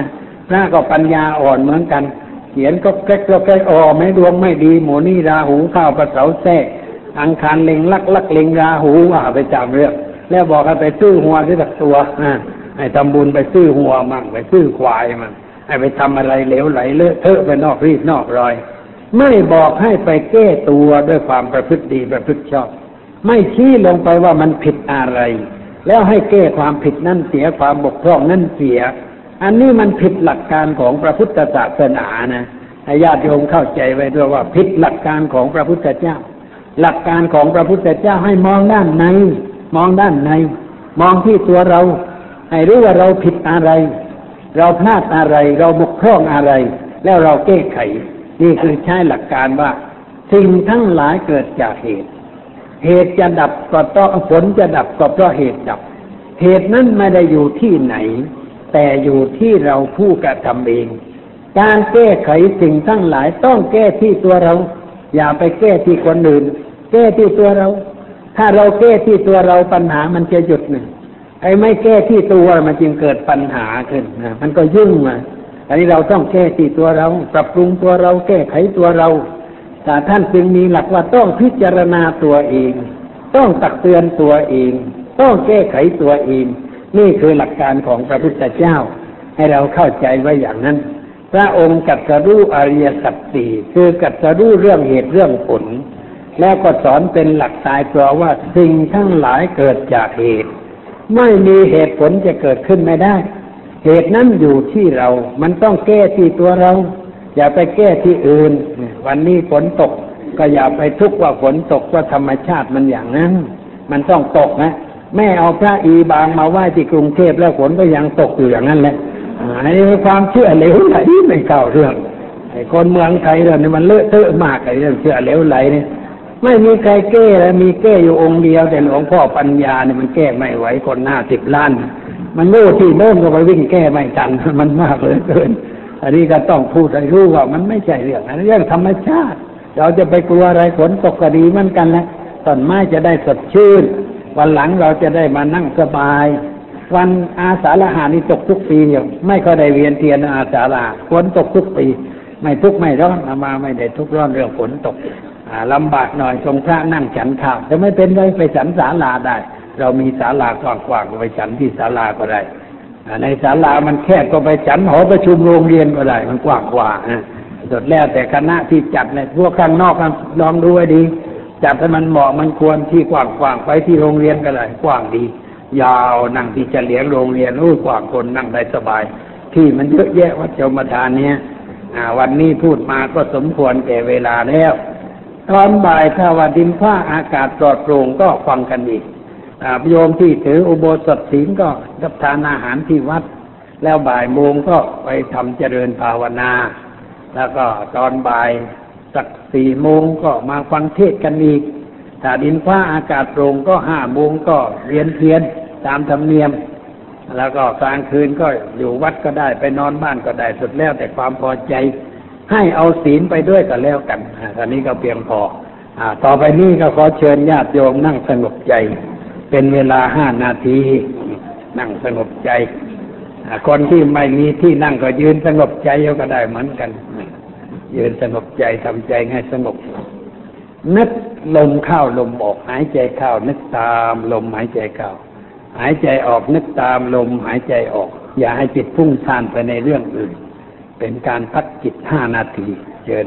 พระก็ปัญญาอ่อนเหมือนกัน เขียนก็แก๊กก็แก๊กอ๋อไม่ดวงไม่ดีหมูนี่ราหูข้าวปลาเสาแท้อังคารเล็งลักลักเล็งราหูว่าไปจำเรื่อง แล้วบอกให้ไปซื้อหัวที่สักตัวอะ ให้ทำบุญไปซื้อหัวมั่งไปซื้อควายมั่งให้ไปทำอะไรเหลวไหลเลอะเทอะไปนอกรีดนอกรอย ไม่บอกให้ไปแก้ตัวด้วยความประพฤติดีประพฤติชอบ ไม่ชี้ลงไปว่ามันผิดอะไร แล้วให้แก้ความผิดนั่นเสียความบกพร่องนั่นเสีย อันนี้มันผิดหลักการของพระพุทธศาสนานะให้ญาติโยมเข้าใจไว้ด้วยว่าผิดหลักการของพระพุทธเจ้า หลักการของพระพุทธเจ้าให้มองด้านใน มองด้านใน มองที่ตัวเรา ให้รู้ว่าเราผิดอะไร เราพลาดอะไร เราบกพร่องอะไร แล้วเราแก้ไข นี่คือใช้หลักการว่า สิ่งทั้งหลายเกิดจากเหตุ เหตุจะดับก็ต้องผลจะดับก็เพราะเหตุดับ เหตุนั้นไม่ได้อยู่ที่ไหน แต่อยู่ที่เราผู้กระทำเอง การแก้ไขสิ่งทั้งหลายต้องแก้ที่ตัวเรา อย่าไปแก้ที่คนอื่น แก้ที่ตัวเรา ถ้าเราแก้ที่ตัวเราปัญหามันจะหยุดหนึ่ง ไอ้ไม่แก้ที่ตัวมันจึงเกิดปัญหาขึ้นนะมันก็ยุ่งมาอันนี้เราต้องแก้ที่ตัวเรา ปรับปรุงตัวเราแก้ไขตัวเราแต่ท่านจึงมีหลักว่าต้องพิจารณาตัวเอง ต้องตักเตือนตัวเอง ต้องแก้ไขตัวเอง นี่คือหลักการของพระพุทธเจ้า ให้เราเข้าใจไว้อย่างนั้น พระองค์กัตสรู้อริยสัจสี่คือกัตสรู้เรื่องเหตุเรื่องผล แล้วก็สอนเป็นหลักตายตัวว่าสิ่งทั้งหลายเกิดจากเหตุ ไม่มีเหตุผลจะเกิดขึ้นไม่ได้ เหตุนั้นอยู่ที่เรา มันต้องแก้ที่ตัวเรา อย่าไปแก้ที่อื่น วันนี้ฝนตก ก็อย่าไปทุกข์ว่าฝนตกว่าธรรมชาติมันอย่างนั้น มันต้องตกนะแม่เอาพระอีบางมาไหว้ที่กรุงเทพแล้วฝนก็ยังตกอยู่อย่างนั้นแหละอันนี้เป็นความเชื่อเหลวไหลไม่เข้าเรื่องไอ้คนเมืองไทยเราเนี่ยมันเลอะเทอะมากไอ้เรื่องเชื่อเหลวไหลเนี่ย ไม่มีใครแก้แล้วมีแก้อยู่องค์เดียว แต่หลวงพ่อปัญญาเนี่ยมันแก้ไม่ไหวคนหน้าสิบล้าน มันโง่ที่โน่นก็ไปวิ่งแก้ไม่ทันมันมากเลยเกิน อันนี้ก็ต้องพูดให้รู้ว่ามันไม่ใช่เรื่องอันนี้เรื่องธรรมชาติ เราจะไปกลัวอะไรฝนตกก็ดีเหมือนกันนะต้นไม้จะได้สดชื่น วันหลังเราจะได้มานั่งสบาย วันอาสาฬหานี่ตกทุกปีอยู่ไม่ค่อยได้เวียนเทียนอาสาฬหาฝนตกทุกปี ไม่ทุกไม่ร้อนมาไม่ได้ทุกร้อนเรื่องฝนตก ลำบากหน่อยทรงพระนั่งฉันข้าวจะไม่เป็นไรไปฉันศาลาได้ เรามีศาลากว้างๆก็ไปฉันที่ศาลาก็ได้ในศาลามันแคบก็ไปฉันหอประชุมโรงเรียนก็ได้ มันกว้างกว่านะสุดแล้วแต่คณะที่จัดเนี่ยพวกข้างนอกลองดูให้ดี จัดให้มันเหมาะมันควรที่กว้างๆไปที่โรงเรียนก็ได้กว้างดี ยาวนั่งที่จะเลี้ยงโรงเรียนอู้กว่างคนนั่งได้สบาย ที่มันเยอะแยะวัดชมทานเนี้ยวันนี้พูดมาก็สมควรแก่เวลาแล้ว ตอนบ่ายถ้าว่าดินฟ้าอากาศปลอดโปร่งก็ฟังกันอีกอ่าโยมที่ถืออุโบสถศีลก็รับทานอาหารที่วัด แล้วบ่ายโมงก็ไปทำเจริญภาวนา แล้วก็ตอนบ่ายสักสี่โมงก็มาฟังเทศกันอีกถ้าดินฟ้าอากาศโปร่งก็ห้าโมงก็เรียนเพียนตามธรรมเนียม แล้วก็กลางคืนก็อยู่วัดก็ได้ไปนอนบ้านก็ได้สุดแล้วแต่ความพอใจ ให้เอาศีลไปด้วยก็แล้วกันอ่านนี้ก็เพียงพออ่าต่อไปนี้ก็ขอเชิญญาติโยมนั่งสงบใจ เป็นเวลาห้านาที นั่งสงบใจคนที่ไม่มีที่นั่งก็ยืนสงบใจก็ได้เหมือนกัน ยืนสงบใจทำใจให้สงบ นึกลมเข้าลมออก หายใจเข้า นึกตามลมหายใจเข้า หายใจออกนึกตามลมหายใจออก อย่าให้จิตพุ่งซ่านไปในเรื่องอื่น เป็นการพักจิตห้านาทีเชิญ